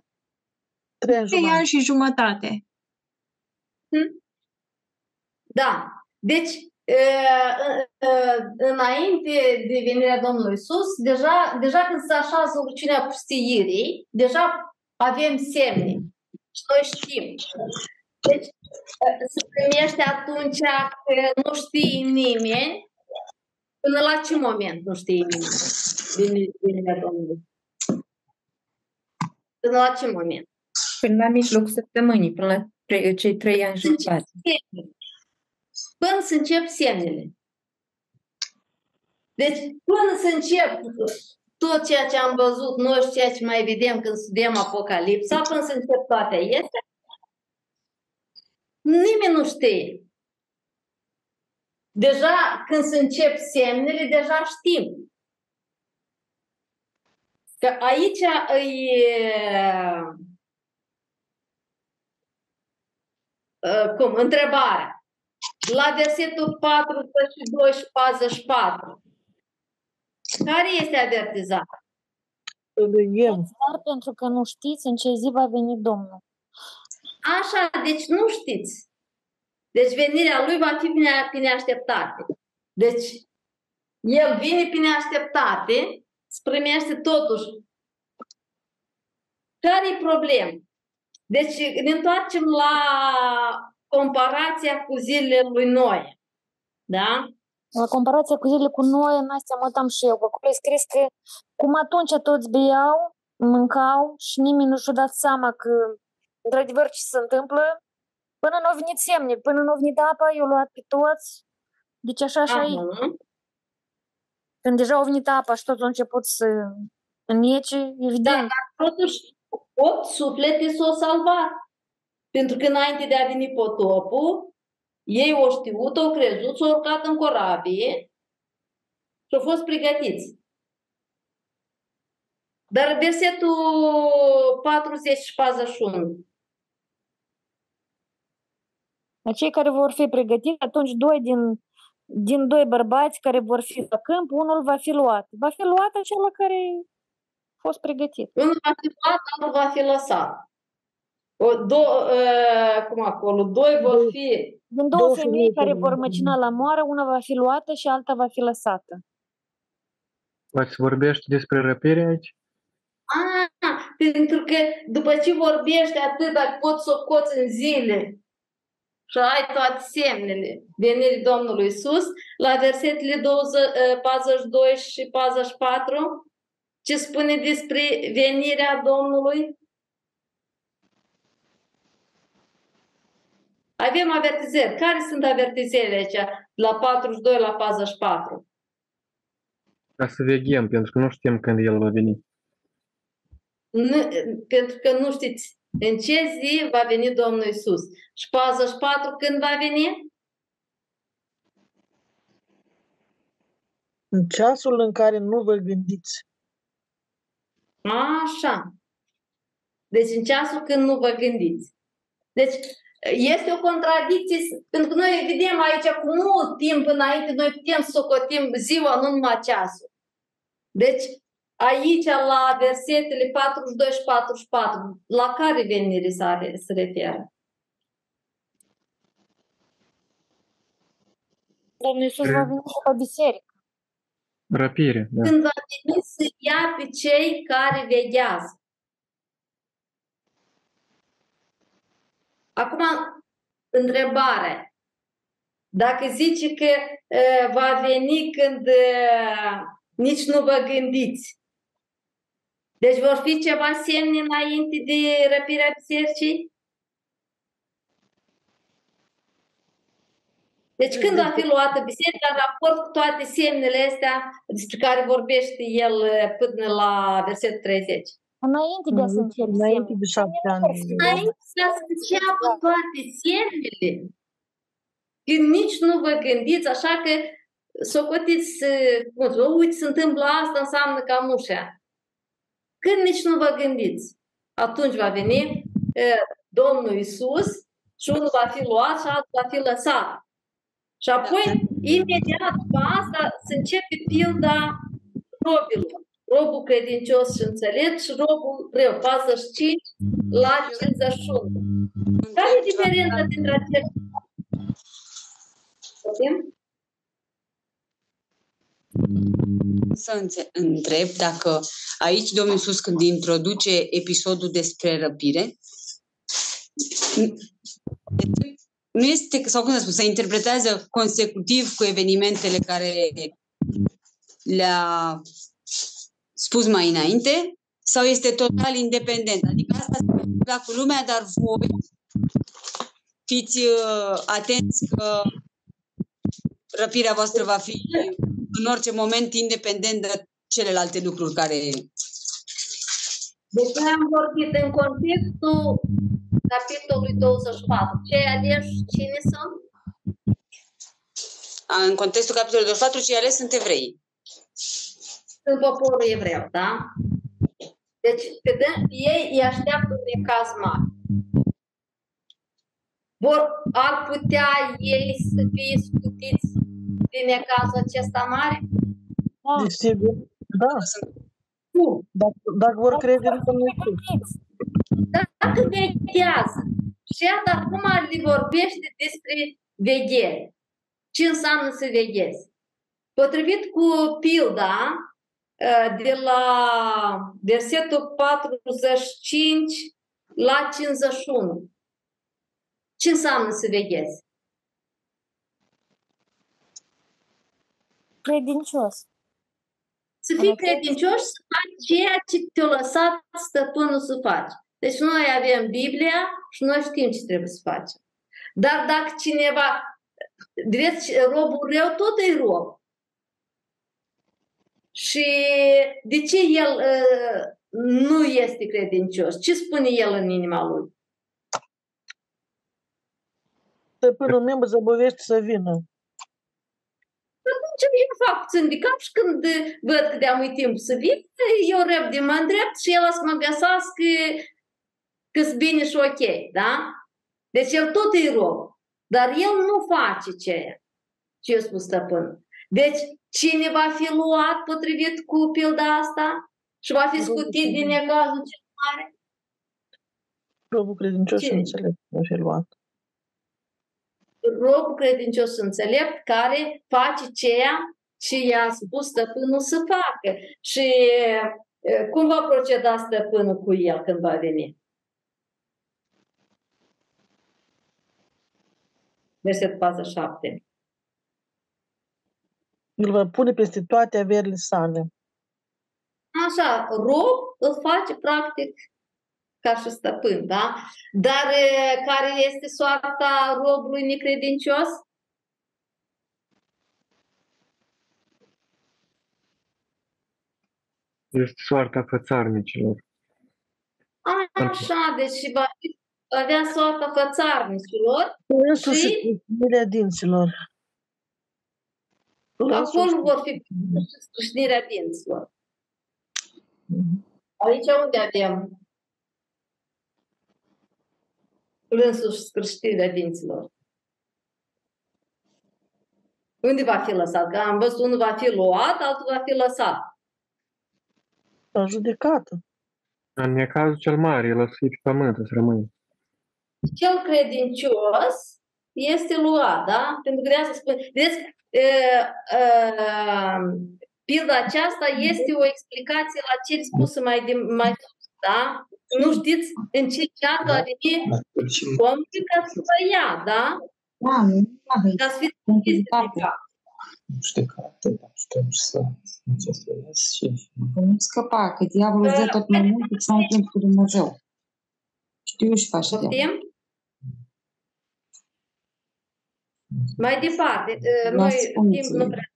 Trei ani și jumătate. Hmm? Da. Deci, înainte de venirea Domnului Isus, deja, deja când se așează urciunea pustiirii, deja avem semne. Și noi știm. Deci, se primește atunci că nu știe nimeni, până la ce moment nu știe nimeni din venirea Domnului? Până la ce moment? Până la mijlocul săptămânii, până la cei trei ani jumătate. Până să încep semnele. Deci, până să încep tot ceea ce am văzut noi și ceea ce mai vedem când studiem Apocalipsa, până să încep toate este, nimeni nu știe. Deja când se încep semnele, deja știm. Că aici e cum, întrebarea. La versetul 42 și 44. Care este avertizarea? Dar pentru că nu știți în ce zi va veni Domnul. Așa, deci nu știți. Deci venirea lui va fi pe neașteptate. Deci el vine pe neașteptate, se primește totuși. Care e problema? Deci ne întoarcem la comparația cu zilele lui Noe. Da? La comparația cu zilele cu Noe, Nastia, mă tam și eu. Acolo scris că cum atunci toți beau, mâncau și nimeni nu și-a dat seama că într-adevăr ce se întâmplă, până nu au venit semne, până nu au venit apa, i-au luat pe toți. Deci așa așa e. Când deja au venit apa și toți au început să înnece, evident. Da, totuși, opt suflete s-au salvat. Pentru că înainte de a veni potopul, ei o știut, au crezut, s-au urcat în corabie și au fost pregătiți. Dar versetul 40 și 41. Cei care vor fi pregătiți, atunci doi din, din doi bărbați care vor fi la câmp, unul va fi luat. Va fi luat acela care a fost pregătit. Unul va fi luat, altul va fi lăsat. O, do, uh, cum acolo, doi vor fi... Din două, două femei care vor măcina la moară, una va fi luată și alta va fi lăsată. Ați vorbește despre răpire aici? Ah, pentru că după ce vorbește atât, dacă poți să o coți în zile și ai toate semnele venirii Domnului Isus, la versetele 20, 42 și 44, ce spune despre venirea Domnului? Avem avertizări. Care sunt avertizările aici la 42 la 44? Ca să veghem, pentru că nu știm când El va veni. Nu, pentru că nu știți în ce zi va veni Domnul Isus. Și 44 când va veni? În ceasul în care nu vă gândiți. Așa. Deci în ceasul când nu vă gândiți. Deci este o contradicție, pentru că noi vedem aici cu mult timp înainte, noi putem să socotim ziua, nu numai ceasul. Deci, aici, la versetele 42 și 44, la care venire se referă? Domnul Iisus va veni și la biserică. Răpire, da. Când va veni să ia pe cei care veghează. Acum, întrebare. Dacă zice că uh, va veni când uh, nici nu vă gândiți, deci vor fi ceva semne înainte de răpirea bisericii? Deci când va fi luată biserica în raport cu toate semnele astea despre care vorbește el până la versetul 30? Înainte de a se începe Înainte de șapte ani. Înainte să se înceapă toate semnele. Când nici nu vă gândiți, așa că socotiți, cum să uite, se întâmplă asta, înseamnă că am ușa. Când nici nu vă gândiți, atunci va veni Domnul Isus și unul va fi luat și altul va fi lăsat. Și apoi, imediat după asta, se începe pilda robilor robul credincios și înțelept și robul rău, 45 la 51. Care e diferența dintre acestea? Să întreb dacă aici Domnul Iisus când introduce episodul despre răpire, nu este, sau cum să spun, se interpretează consecutiv cu evenimentele care le-a spus mai înainte, sau este total independent? Adică asta se întâmplă cu lumea, dar voi fiți uh, atenți că răpirea voastră va fi în orice moment independent de celelalte lucruri care... Deci noi am vorbit în contextul capitolului 24. Cei aleși cine sunt? în contextul capitolului 24, cei ales sunt evrei. Sunt poporul evreu, da? Deci, vedem, ei îi așteaptă un necaz mare. Vor, ar putea ei să fie scutiți din necazul acesta mare? Da. Desigur, da. Nu. Dacă, dacă vor crede în Dumnezeu. Dacă veghează și iată acum le vorbește despre veghere. Ce înseamnă să veghezi? Potrivit cu pilda de la versetul 45 la 51. Ce înseamnă să veghezi? Credincios. Să fii credincios să faci ceea ce te-a lăsat stăpânul să faci. Deci noi avem Biblia și noi știm ce trebuie să facem. Dar dacă cineva, vedeți, robul rău tot e rob. Și de ce el uh, nu este credincios? Ce spune el în inima lui? Stăpânul meu mă zăbovește să vină. Atunci eu fac puțin de cap și când văd că de-am timp să vin, eu răb de mă îndrept și el să mă găsească că bine și ok, da? Deci el tot e rob, dar el nu face ceea ce eu spus stăpânul. Deci cine va fi luat potrivit cu pilda asta și va fi scutit din necazul cel mare? Robul credincios și înțelept va fi luat. Robul credincios și înțelept care face ceea ce i-a spus stăpânul să facă. Și cum va proceda stăpânul cu el când va veni? Verset 47. El va pune peste toate averile sale. Așa, rob îl face practic ca și stăpân, da? Dar care este soarta robului necredincios? Este soarta fățarnicilor. Așa, deci va fi, avea soarta fățarnicilor și... dinților. Acolo vor fi strâșnirea dinților. Aici unde avem plânsul și scrâștirea dinților? Unde va fi lăsat? Că am văzut unul va fi luat, altul va fi lăsat. La judecată. În necazul cel mare, el o să fie pe pământ, o să rămâne. Cel credincios este luat, da? Pentru că de asta spune. Vedeți, pilda aceasta este o explicație la ce spus mai, de, mai sus, da? Nu știți în ce ceartă a venit omul ca să vă ia, da? Da, nu aveți. Ca să fiți nu știu carte, dar știu să înțeles și... Nu scăpa, că diavolul îți dă tot mai mult decât să ai timp cu Dumnezeu. Știu și faci diavolul. Mai departe, noi timp nu prea...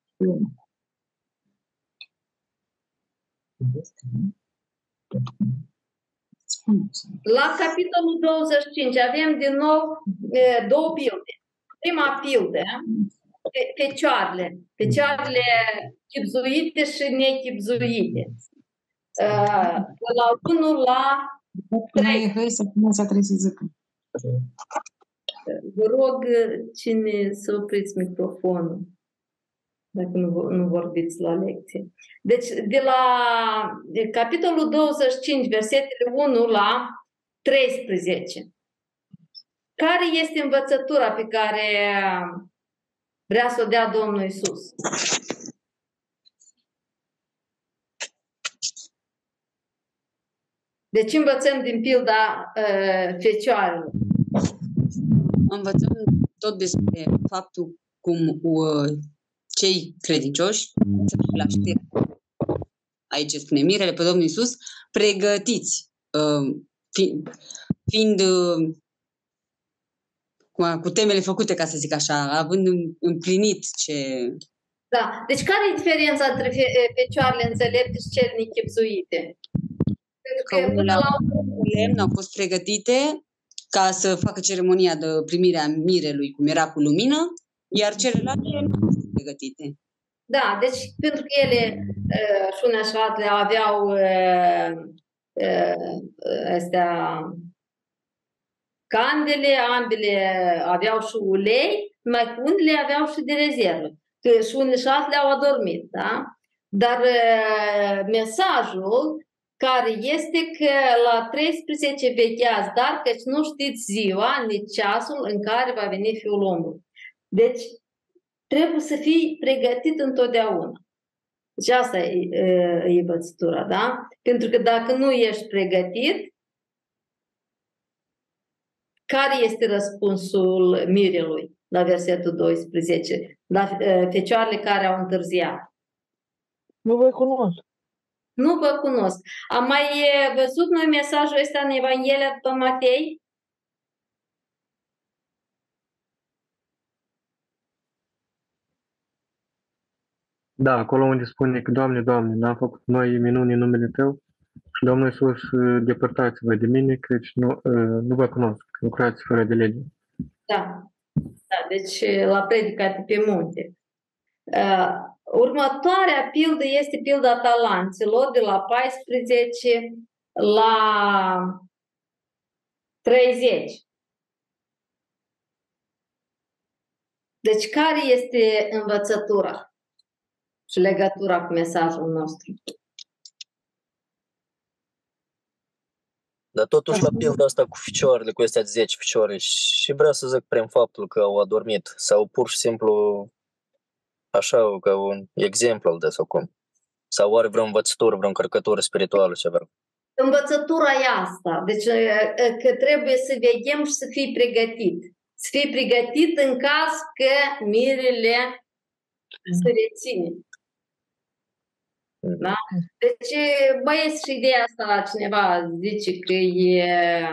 La capitolul 25 avem din nou două pilde. Prima pildă, fecioarele, fecioarele chipzuite și nechipzuite. De la 1 la 3. Hai să punem să trebuie să zică. Vă rog cine să opriți microfonul dacă nu, nu vorbiți la lecție. Deci, de la de capitolul 25, versetele 1 la 13. Care este învățătura pe care vrea să o dea Domnul Isus? Deci învățăm din pilda uh, fecioarelor învățăm tot despre faptul cum uh, cei credincioși, la știre, aici spune Mirele pe Domnul Iisus, pregătiți, uh, fiind, fiind uh, cu, cu temele făcute, ca să zic așa, având împlinit ce... Da. Deci care e diferența între fecioarele înțelepte și cele nechipzuite? Pentru că, că unele la... lemn au fost pregătite ca să facă ceremonia de primire a mirelui, cum era cu lumină, iar celelalte nu. Pregătite. Da, deci pentru că ele uh, și unele șatele aveau uh, uh, astea candele, ambele aveau și ulei, mai cu unele aveau și de rezervă. Că și unele șatele au adormit, da? Dar uh, mesajul care este că la 13 vecheați, dar căci nu știți ziua, nici ceasul în care va veni Fiul omului. Deci, trebuie să fii pregătit întotdeauna. Deci asta e, e învățătura, da? Pentru că dacă nu ești pregătit, care este răspunsul mirelui la versetul 12? La fecioarele care au întârziat. Nu vă cunosc. Nu vă cunosc. Am mai văzut noi mesajul ăsta în Evanghelia după Matei? Da, acolo unde spune că, Doamne, Doamne, n-am făcut noi minuni în numele Tău și Domnul Iisus, depărtați-vă de mine, căci nu, nu vă cunosc, lucrați fără de lege. Da, da deci la predica de pe munte. Uh, următoarea pildă este pilda talanților de la 14 la 30. Deci care este învățătura și legătura cu mesajul nostru? Dar totuși la pilda asta cu ficioarele, cu astea 10 ficioare și vreau să zic prin faptul că au adormit sau pur și simplu așa ca un exemplu de sau cum? Sau are vreo învățătură, vreo încărcătură spirituală ceva? Învățătura e asta. Deci că trebuie să veghem și să fii pregătit. Să fii pregătit în caz că mirele se reține. Da? Deci băieți și ideea asta cineva zice că e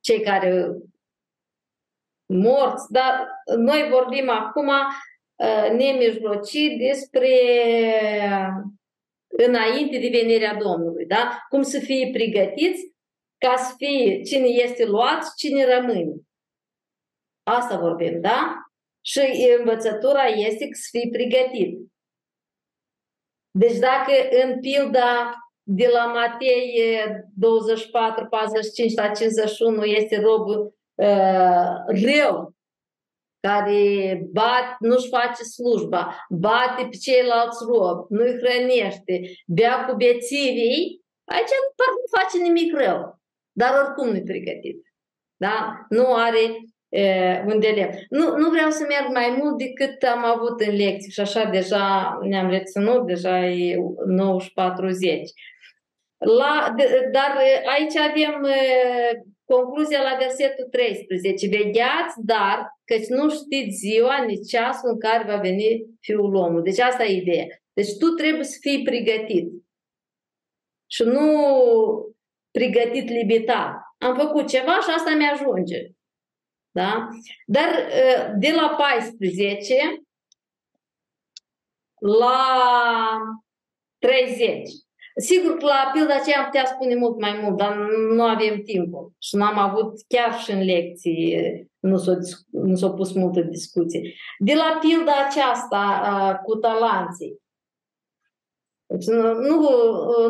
cei care morți, dar noi vorbim acum uh, nemijlocit despre înainte de venirea Domnului, da? Cum să fie pregătiți ca să fie cine este luat și cine rămâne. Asta vorbim, da? Și învățătura este să fii pregătit. Deci dacă în pilda de la Matei 24, 45 la 51 este robul uh, rău, care bat, nu-și face slujba, bate pe ceilalți robi, nu-i hrănește, bea cu bețivii, aici nu face nimic rău, dar oricum nu-i pregătit. Da? Nu are uh, unde le. Nu, nu vreau să merg mai mult decât am avut în lecții și așa deja ne-am reținut, deja e 9.40. La, de, dar aici avem Concluzia la versetul 13. Vegheați, dar căci nu știți ziua, nici ceasul în care va veni Fiul omului. Deci asta e ideea. Deci tu trebuie să fii pregătit. Și nu pregătit limitat. Am făcut ceva și asta mi-ajunge. Da? Dar ă, de la 14 la 30 Sigur că la pilda aceea am putea spune mult mai mult, dar nu avem timpul și nu am avut chiar și în lecții, nu s-a, nu s-a pus multă discuție. De la pilda aceasta cu talanții, deci nu, nu,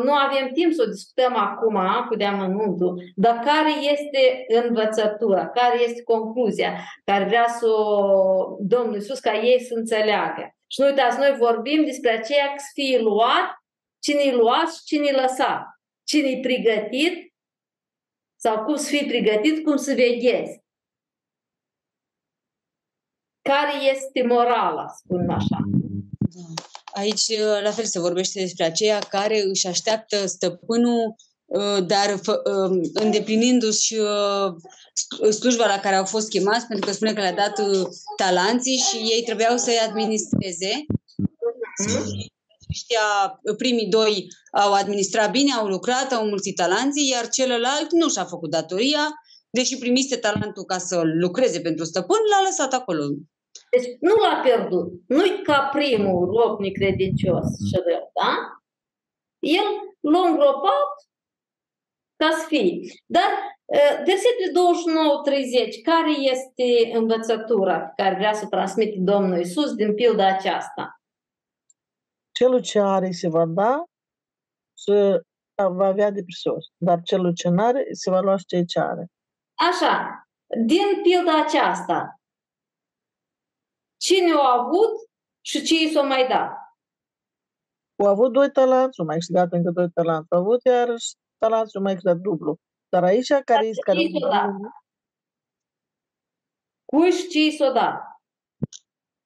nu avem timp să o discutăm acum cu deamănuntul, dar care este învățătura, care este concluzia care vrea să o Domnul Iisus ca ei să înțeleagă. Și nu uitați, noi vorbim despre aceea că să fie luat cine-i luat și cine-i lăsat. Cine-i pregătit sau cum să fii pregătit, cum să veghezi. Care este morala, spun așa. Da. Aici, la fel, se vorbește despre aceia care își așteaptă stăpânul, uh, dar uh, îndeplinindu-și uh, slujba la care au fost chemați, pentru că spune că le-a dat talanții și ei trebuiau să-i administreze. Mm-hmm ăștia, primii doi au administrat bine, au lucrat, au mulțit talanții, iar celălalt nu și-a făcut datoria, deși primise talentul ca să lucreze pentru stăpân, l-a lăsat acolo. Deci nu l-a pierdut. Nu-i ca primul rob necredincios și rău, da? El l-a îngropat ca să fie. Dar Versetul 29-30, care este învățătura pe care vrea să transmite Domnul Isus din pilda aceasta? Celul ce are se va da să va avea de presus, dar celul ce nu are se va lua ce ce are. Așa, din pilda aceasta, cine a avut și ce i s-a mai dat? Au avut doi talanți, au mai câștigat încă doi talanți. Au avut iarăși talanți, au mai câștigat dublu. Dar aici, care este care... Cui și ce i s-a dat?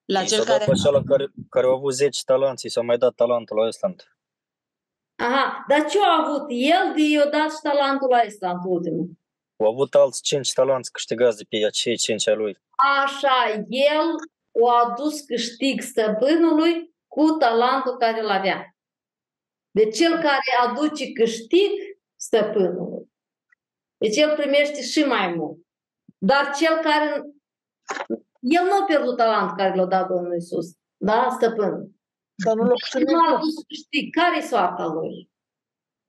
La cel care... Pe care, care au avut 10 talanți, s-a mai dat talentul la Island. Aha, dar ce a avut el de i-a dat și talentul la Island ultimul? Au avut alți 5 talanți câștigați de pe acei 5 ai lui. Așa, el a adus câștig stăpânului cu talentul care îl avea. Deci cel care aduce câștig stăpânului. Deci el primește și mai mult. Dar cel care... El nu a pierdut talentul care l-a dat Domnul Iisus. Da? Stăpânul. Dar nu l-a Nu a adus câștig. Care-i soarta lui?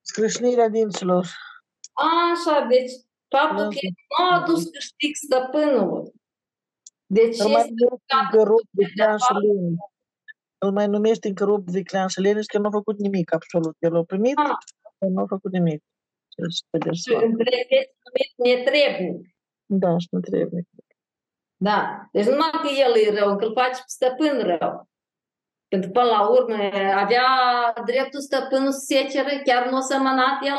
Scrâșnirea dinților. Așa, deci faptul că el nu a adus câștig stăpânului. Deci Îl mai este numește încă rob viclean și lene. Îl mai numește încă rob viclean și lene și că nu a făcut nimic, absolut. El a primit, Ah. dar nu a făcut nimic. Deci, pe de și între este numit netrebnic. Da, și nu trebuie. Da. Deci numai că el e rău, că îl face pe stăpân rău. Pentru că până la urmă avea dreptul stăpânul să secere, chiar nu a sămănat el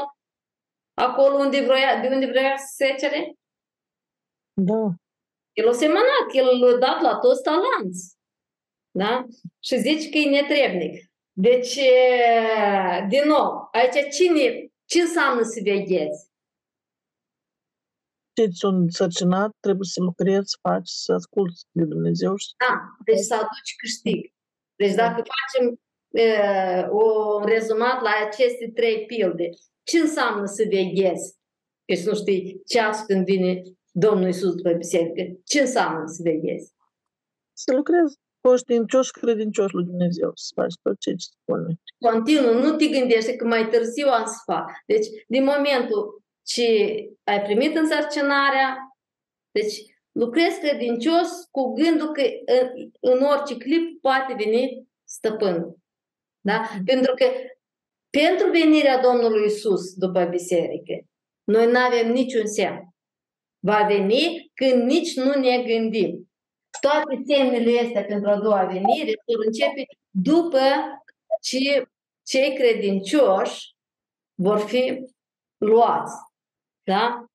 acolo unde vroia, de unde vrea să secere. Da. El a semănat, el a dat la toți talanți. Da? Și zice că e netrebnic. Deci, e, din nou, aici cine, ce înseamnă să veghezi? Ce sunt sărcinat, trebuie să lucrezi, să faci, să asculți de Dumnezeu și Da, deci să aduci câștig. Deci dacă facem e, un rezumat la aceste trei pilde, ce înseamnă să veghezi? Deci nu știi ceas când vine Domnul Iisus după biserică. Ce înseamnă să veghezi? să lucrezi conștiincios și credincios lui Dumnezeu, să faci tot ce îți spune. Continuu, nu te gândești că mai târziu am să fac. Deci, din momentul ce ai primit însărcinarea, deci lucrezi credincios cu gândul că în, în orice clip poate veni stăpânul. Da? Pentru că pentru venirea Domnului Isus după biserică, noi nu avem niciun semn. Va veni când nici nu ne gândim. Toate semnele astea pentru a doua venire vor începe după ce cei credincioși vor fi luați. Da?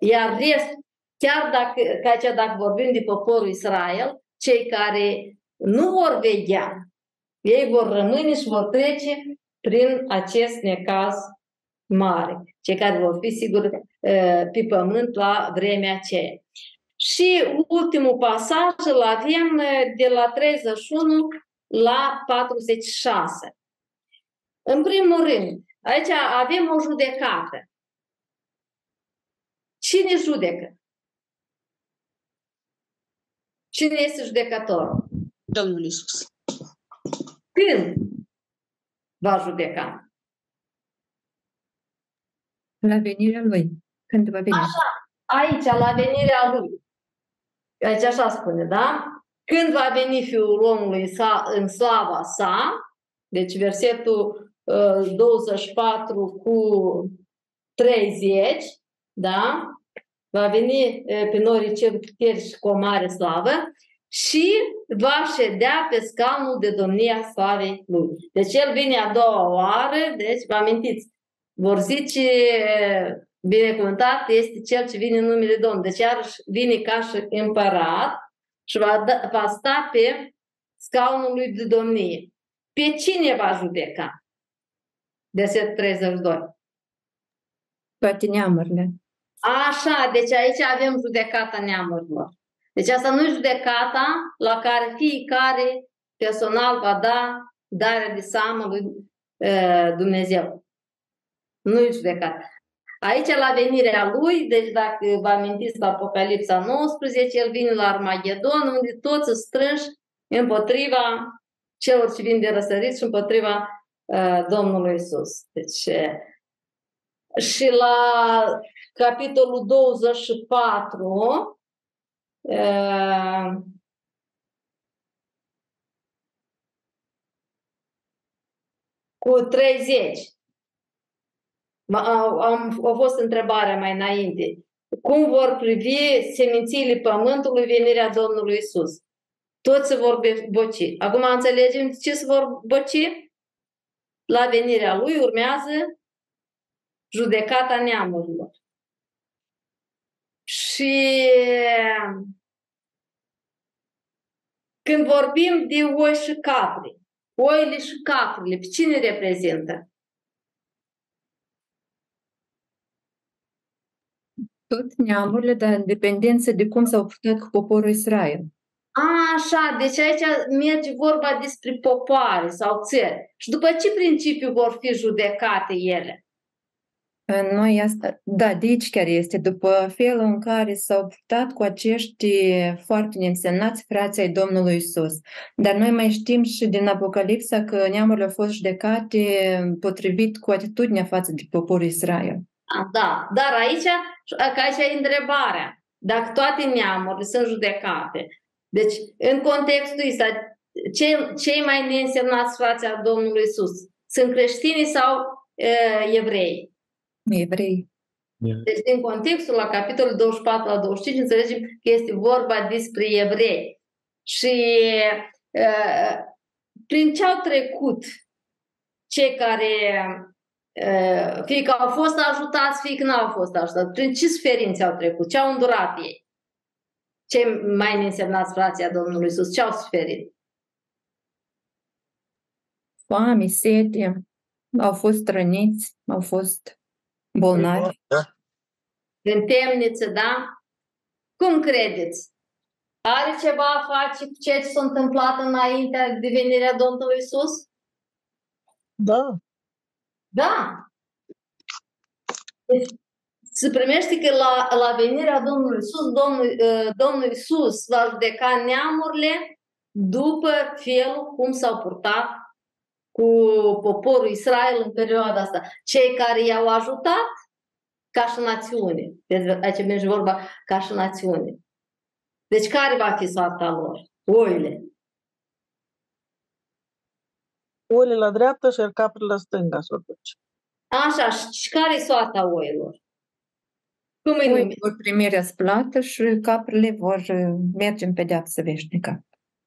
Iar rest, chiar dacă, ca aici, dacă vorbim de poporul Israel, cei care nu vor veghea, ei vor rămâne și vor trece prin acest necaz mare. Cei care vor fi, sigur, pe pământ la vremea aceea. Și ultimul pasaj îl avem de la 31 la 46. În primul rând, aici avem o judecată. Cine judecă? Cine este judecătorul? Domnul Isus. Când va judeca? La venirea lui. Când va veni. Așa, aici, la venirea lui. Aici așa spune, da? Când va veni Fiul omului sa, în slava sa, deci versetul uh, 24 cu 30, da? Va veni uh, pe norii cer puteri și cu o mare slavă și va ședea pe scaunul de domnia slavei lui. Deci el vine a doua oară, deci vă amintiți, vor zice binecuvântat este cel ce vine în numele Domnului. Deci iarăși vine ca și împărat și va, da, va sta pe scaunul lui de domnie. Pe cine va judeca? Verset 32. Toate neamurile. Așa, deci aici avem judecata neamurilor. Deci asta nu e judecata la care fiecare personal va da darea de seamă lui uh, Dumnezeu. Nu e judecata. Aici, la venirea lui, deci dacă vă amintiți la Apocalipsa 19, el vine la Armagedon, unde toți sunt strânși împotriva celor ce vin de răsărit și împotriva uh, Domnului Isus. Deci, Și la capitolul 24, cu 30. Am, a fost întrebarea mai înainte. Cum vor privi semințiile pământului venirea Domnului Isus? Toți se vor boci. Acum înțelegem ce se vor boci? La venirea Lui urmează judecata neamurilor. Și când vorbim de oi și capri, oile și caprele, pe cine reprezintă? Tot neamurile, dar în dependență de cum s-au purtat cu poporul Israel. A, așa, deci aici merge vorba despre popoare sau țări. Și după ce principiu vor fi judecate ele? Noi asta, da, de aici chiar este, după felul în care s-au purtat cu acești foarte neînsemnați frații ai Domnului Isus. Dar noi mai știm și din Apocalipsa că neamurile au fost judecate potrivit cu atitudinea față de poporul Israel. A, da, dar aici, că aici e întrebarea. Dacă toate neamurile sunt judecate, deci în contextul ăsta, cei, cei mai neînsemnați frații Domnului Isus sunt creștini sau e, evrei? evrei. Deci, din contextul la capitolul 24 la 25, înțelegem că este vorba despre evrei. Și uh, prin ce au trecut cei care uh, fie că au fost ajutați, fie că nu au fost ajutați, prin ce suferințe au trecut, ce au îndurat ei? Cei mai neînsemnați frația Domnului Iisus, ce au suferit? Foame, sete, au fost răniți, au fost bolnavi. Da? În temniță, da? Cum credeți? Are ceva a face cu ceea ce s-a întâmplat înainte de venirea Domnului Isus? Da. Da. Deci, se primește că la, la venirea Domnului Isus, Domnul, uh, Domnul Isus va judeca neamurile după felul cum s-au purtat cu poporul Israel în perioada asta. Cei care i-au ajutat ca și națiune. Deci aici merge vorba ca și națiune. Deci care va fi soarta lor? Oile. Oile la dreapta și caprele la stânga s Așa, și care e soarta oilor? Cum îi Oile vor primi răsplată și caprele vor uh, merge în pedeapsă veșnică.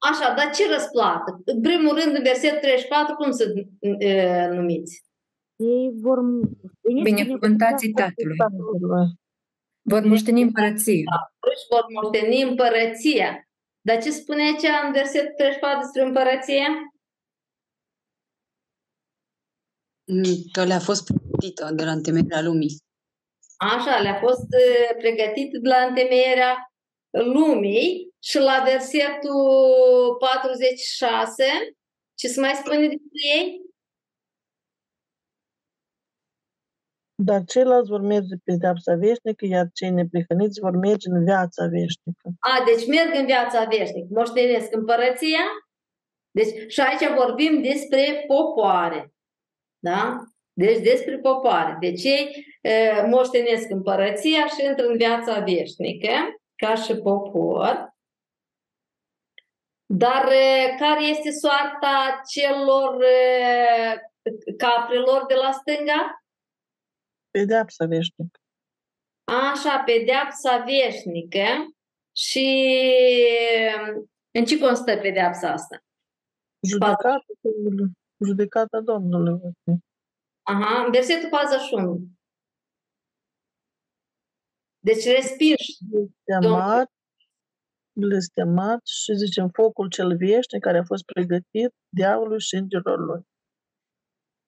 Așa, dar ce răsplată? În primul rând, în versetul 34, cum să uh, numiți? Ei vor... Binecuvântații Tatălui. Vor moșteni împărăția. Își vor moșteni împărăția. Dar ce spune aici în versetul 34 despre împărăție? Că le-a fost pregătită de la întemeierea lumii. Așa, le-a fost pregătită de la întemeierea lumii și la versetul 46, ce se mai spune despre ei? Dar ceilalți vor merge pe pedeapsa veșnică, iar cei neprihăniți vor merge în viața veșnică. A, deci merg în viața veșnică, moștenesc împărăția. Deci și aici vorbim despre popoare. Da? Deci despre popoare. Deci ei e, moștenesc împărăția și intră în viața veșnică ca și popor. Dar care este soarta celor caprilor de la stânga? Pedeapsa veșnică. Așa, pedeapsa veșnică. Și în ce constă pedeapsa asta? Judecata, judecata Domnului. Aha, versetul 41. Deci respingi. Blestemat, blestemat și zicem focul cel veșnic care a fost pregătit diavolului și îngerilor lui.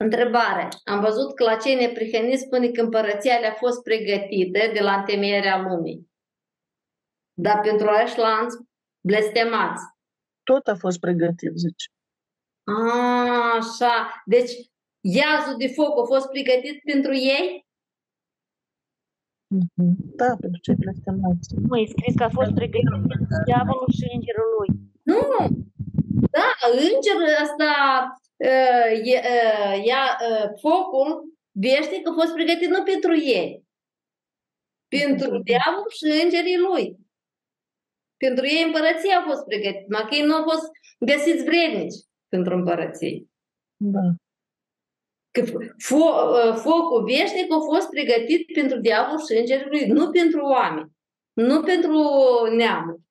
Întrebare. Am văzut că la cei neprihăniți spune că împărăția le-a fost pregătită de la întemeierea lumii. Dar pentru lanți blestemați. Tot a fost pregătit, zice. A, așa. Deci, iazul de foc a fost pregătit pentru ei? Mm-hmm. Da, pentru cei blestemați. Nu, e scris că a fost pregătit pentru diavolul și îngerul lui. Nu! Da, îngerul ăsta ia, focul veșnic a fost pregătit nu pentru ei, pentru diavol și îngerii lui. Pentru ei împărăția a fost pregătită, numai că ei nu au fost găsiți vrednici pentru împărăție. Da. Că fo- focul veșnic a fost pregătit pentru diavol și îngerii lui, nu pentru oameni, nu pentru neamuri,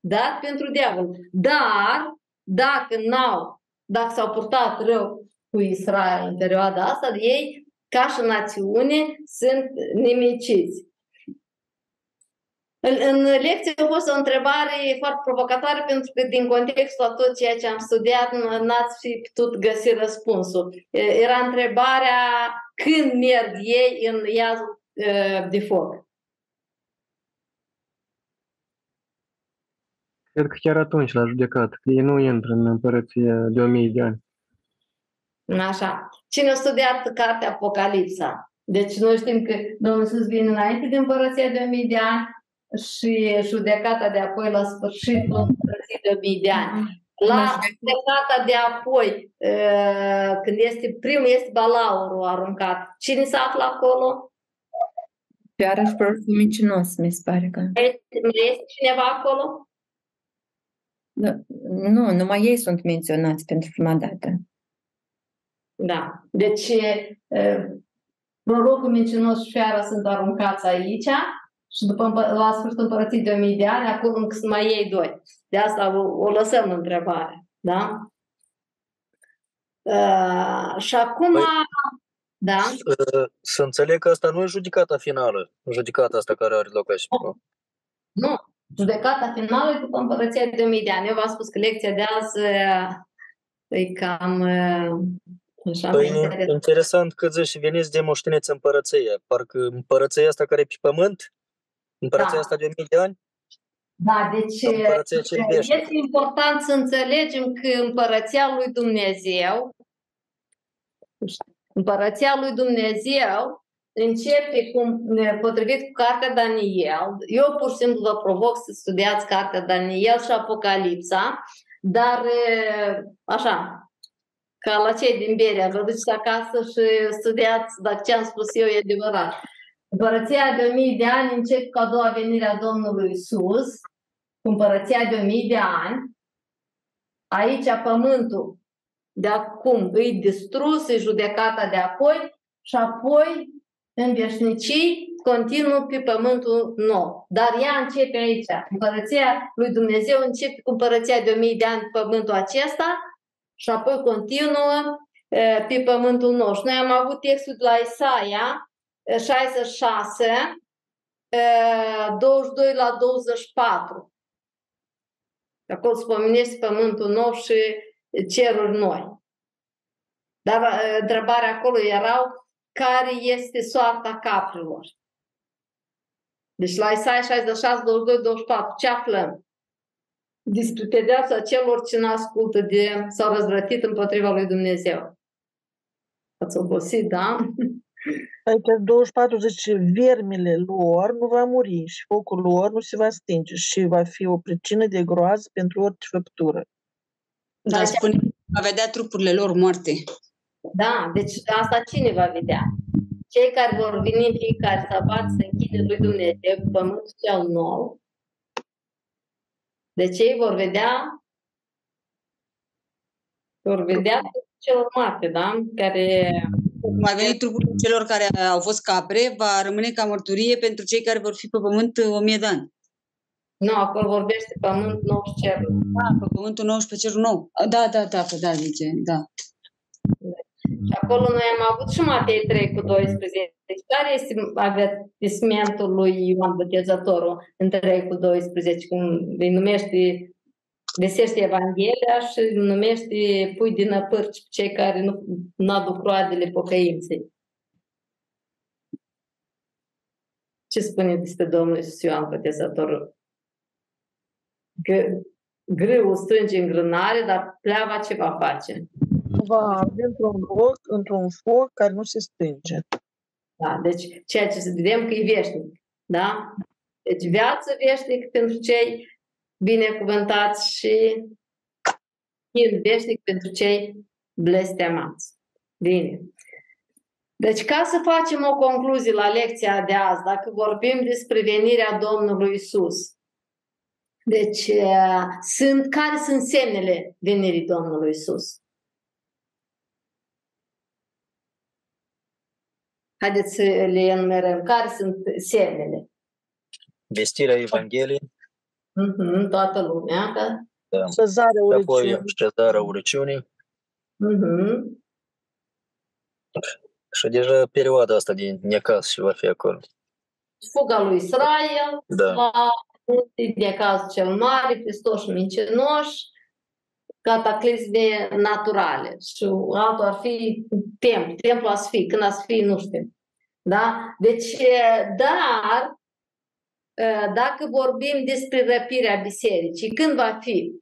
dar pentru diavol. Dar, dacă n-au, dacă s-au purtat rău cu Israel în perioada asta, ei, ca și națiune, sunt nimiciți. În, în lecție a fost o întrebare foarte provocatoare pentru că din contextul a tot ceea ce am studiat n-ați fi putut găsi răspunsul. Era întrebarea când merg ei în iazul de foc. Cred că chiar atunci la judecat, că ei nu intră în împărăție de o mii de ani. Așa. Cine a studiat cartea Apocalipsa? Deci noi știm că Domnul Iisus vine înainte de împărăția de o mii de ani și judecata de apoi la sfârșitul împărăției de o mii de ani. La judecata de apoi, când este primul, este balaurul aruncat. Cine se află acolo? Iarăși prorocul mincinos, mi se pare că. Mai este cineva acolo? Da. Nu, numai ei sunt menționați pentru prima dată. Da. Deci, prorocul mincinos și fiara sunt aruncați aici și după la sfârșitul împărăției de 1000 de ani, acolo încă sunt mai ei doi. De asta o, o lăsăm în întrebare. Da? Uh, și acum, păi, da? Să înțeleg că asta nu e judecata finală, judecata asta care are loc aici. Nu. nu. Judecata finală e după împărăția de 1000 de ani. Eu v-am spus că lecția de azi e cam Așa păi interesant. interesant că zici, veniți de moșteniți împărăție. Parcă împărăția asta care e pe pământ, împărăția da. asta de 1000 de ani, da, deci este important să înțelegem că împărăția lui Dumnezeu, împărăția lui Dumnezeu începe cum, potrivit cu cartea Daniel. Eu pur și simplu vă provoc să studiați cartea Daniel și Apocalipsa, dar așa, ca la cei din Berea, vă duceți acasă și studiați dacă ce am spus eu e adevărat. Împărăția de o mii de ani încep cu a doua venire a Domnului Isus, cu împărăția de o mii de ani. Aici pământul de acum îi distrus, îi judecata de apoi și apoi în veșnicii continuă pe pământul nou. Dar ea începe aici. Împărăția lui Dumnezeu începe cu împărăția de o mii de ani pe pământul acesta și apoi continuă pe pământul nou. Și noi am avut textul de la Isaia 66, 22 la 24. Acolo spomenește pământul nou și ceruri noi. Dar întrebarea acolo erau care este soarta caprilor. Deci la Isaia 66, 22, 24, ce aflăm? Despre pedeapsa celor ce nu ascultă de s-au răzvrătit împotriva lui Dumnezeu. Ați obosit, da? Aici 24 zice, vermile lor nu va muri și focul lor nu se va stinge și va fi o pricină de groază pentru orice făptură. Da, spune, va vedea trupurile lor moarte. Da, deci asta cine va vedea? Cei care vor veni în fiecare sabat să închide lui Dumnezeu pământul cel nou. Deci ei vor vedea vor vedea celor moarte, da? Care va veni trupul celor care au fost capre, va rămâne ca mărturie pentru cei care vor fi pe pământ o mie de ani. Nu, acolo vorbește pământ nou și cer. Da, pe pământul nou și pe cerul nou. Da, da, da, da, zice, da. Și acolo noi am avut și Matei 3 cu 12. Deci care este avertismentul lui Ioan Botezătorul în 3 cu 12, cum îi numește găsește Evanghelia și îl numește pui din apărci cei care nu, nu aduc roadele pocăinței. Ce spune despre Domnul Iisus Ioan Botezătorul? Că grâul strânge în grânare, dar pleava ce va face? Va arde într-un foc, într-un foc care nu se stinge. Da, deci ceea ce să vedem că e veșnic. Da? Deci viață veșnic pentru cei binecuvântați și în veșnic pentru cei blestemați. Bine. Deci, ca să facem o concluzie la lecția de azi, dacă vorbim despre venirea Domnului Isus, deci, sunt, care sunt semnele venirii Domnului Isus? Haideți să le enumerăm. Care sunt semnele? Vestirea Evangheliei. Mm-hmm, toată lumea. Că... Da. Șezarea urăciunii. Apoi șezarea urăciunii. Mm-hmm. Și deja perioada asta de necaz și va fi acolo. Fuga lui Israel, Da. la de caz cel mare, Hristos mincinoși, cataclisme naturale. Și altul ar fi templu, templu a să fi, când a să fi, nu știu. Da? Deci, dar, dacă vorbim despre răpirea bisericii, când va fi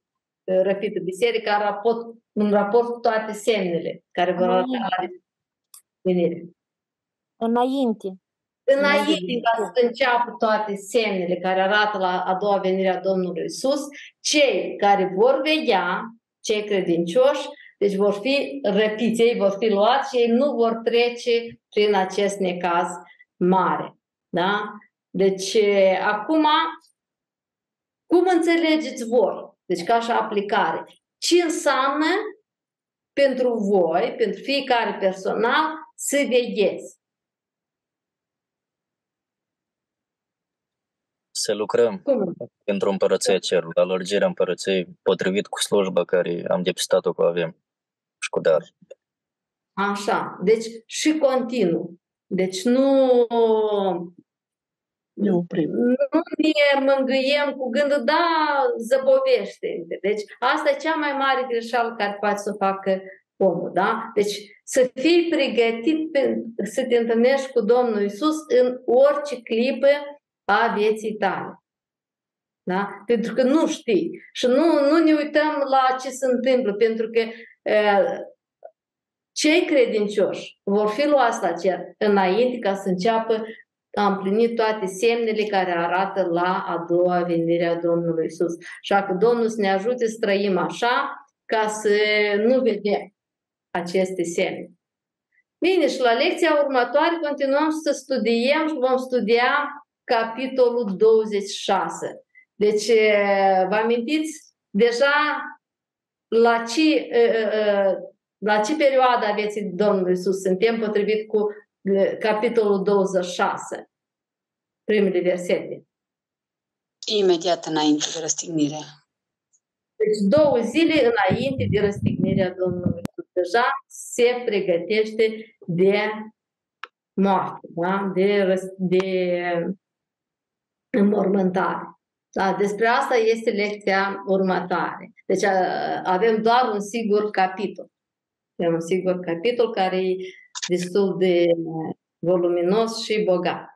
răpită biserica în raport, în raport cu toate semnele care vor arăta la venire? Înainte. Înainte ca să înceapă toate semnele care arată la a doua venire a Domnului Isus, cei care vor vedea, cei credincioși, deci vor fi răpiți, ei vor fi luați și ei nu vor trece prin acest necaz mare. Da? Deci, acum, cum înțelegeți voi? Deci, ca și aplicare. Ce înseamnă pentru voi, pentru fiecare personal, să vegheți? Să lucrăm Cum? pentru împărăția cerului, la lărgirea împărăției, potrivit cu slujba care am depistat-o cu avem și cu dar. Așa. Deci și continuu. Deci nu, Ne oprim. nu ne mângâiem cu gândul, da, zăbovește. Deci asta e cea mai mare greșeală care poate să o facă omul. Da? Deci să fii pregătit pe, să te întâlnești cu Domnul Isus în orice clipă a vieții tale. Da? Pentru că nu știi. Și nu, nu ne uităm la ce se întâmplă, pentru că uh, cei credincioși vor fi luați la cer înainte ca să înceapă a împlinit toate semnele care arată la a doua venire a Domnului Isus. Așa că Domnul să ne ajute să trăim așa ca să nu vedem aceste semne. Bine, și la lecția următoare continuăm să studiem și vom studia capitolul 26. Deci, vă amintiți deja la ce, la ce perioadă a vieții Domnului Isus suntem potrivit cu capitolul 26, primele versete. Imediat înainte de răstignire. Deci două zile înainte de răstignirea Domnului Isus. Deja se pregătește de moarte, da? de, de înmormântare. Da, despre asta este lecția următoare. Deci avem doar un singur capitol. Avem un singur capitol care e destul de voluminos și bogat.